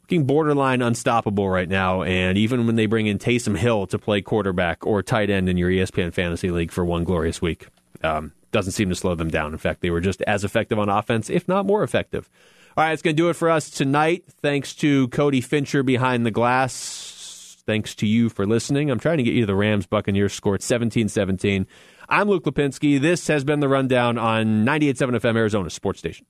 looking borderline unstoppable right now. And even when they bring in Taysom Hill to play quarterback or tight end in your ESPN fantasy league for one glorious week, um, doesn't seem to slow them down. In fact, they were just as effective on offense, if not more effective. All right, it's going to do it for us tonight. Thanks to Cody Fincher behind the glass. Thanks to you for listening. I'm trying to get you the Rams Buccaneers score at 17 17. I'm Luke Lapinski. This has been the rundown on 98.7 FM Arizona Sports Station.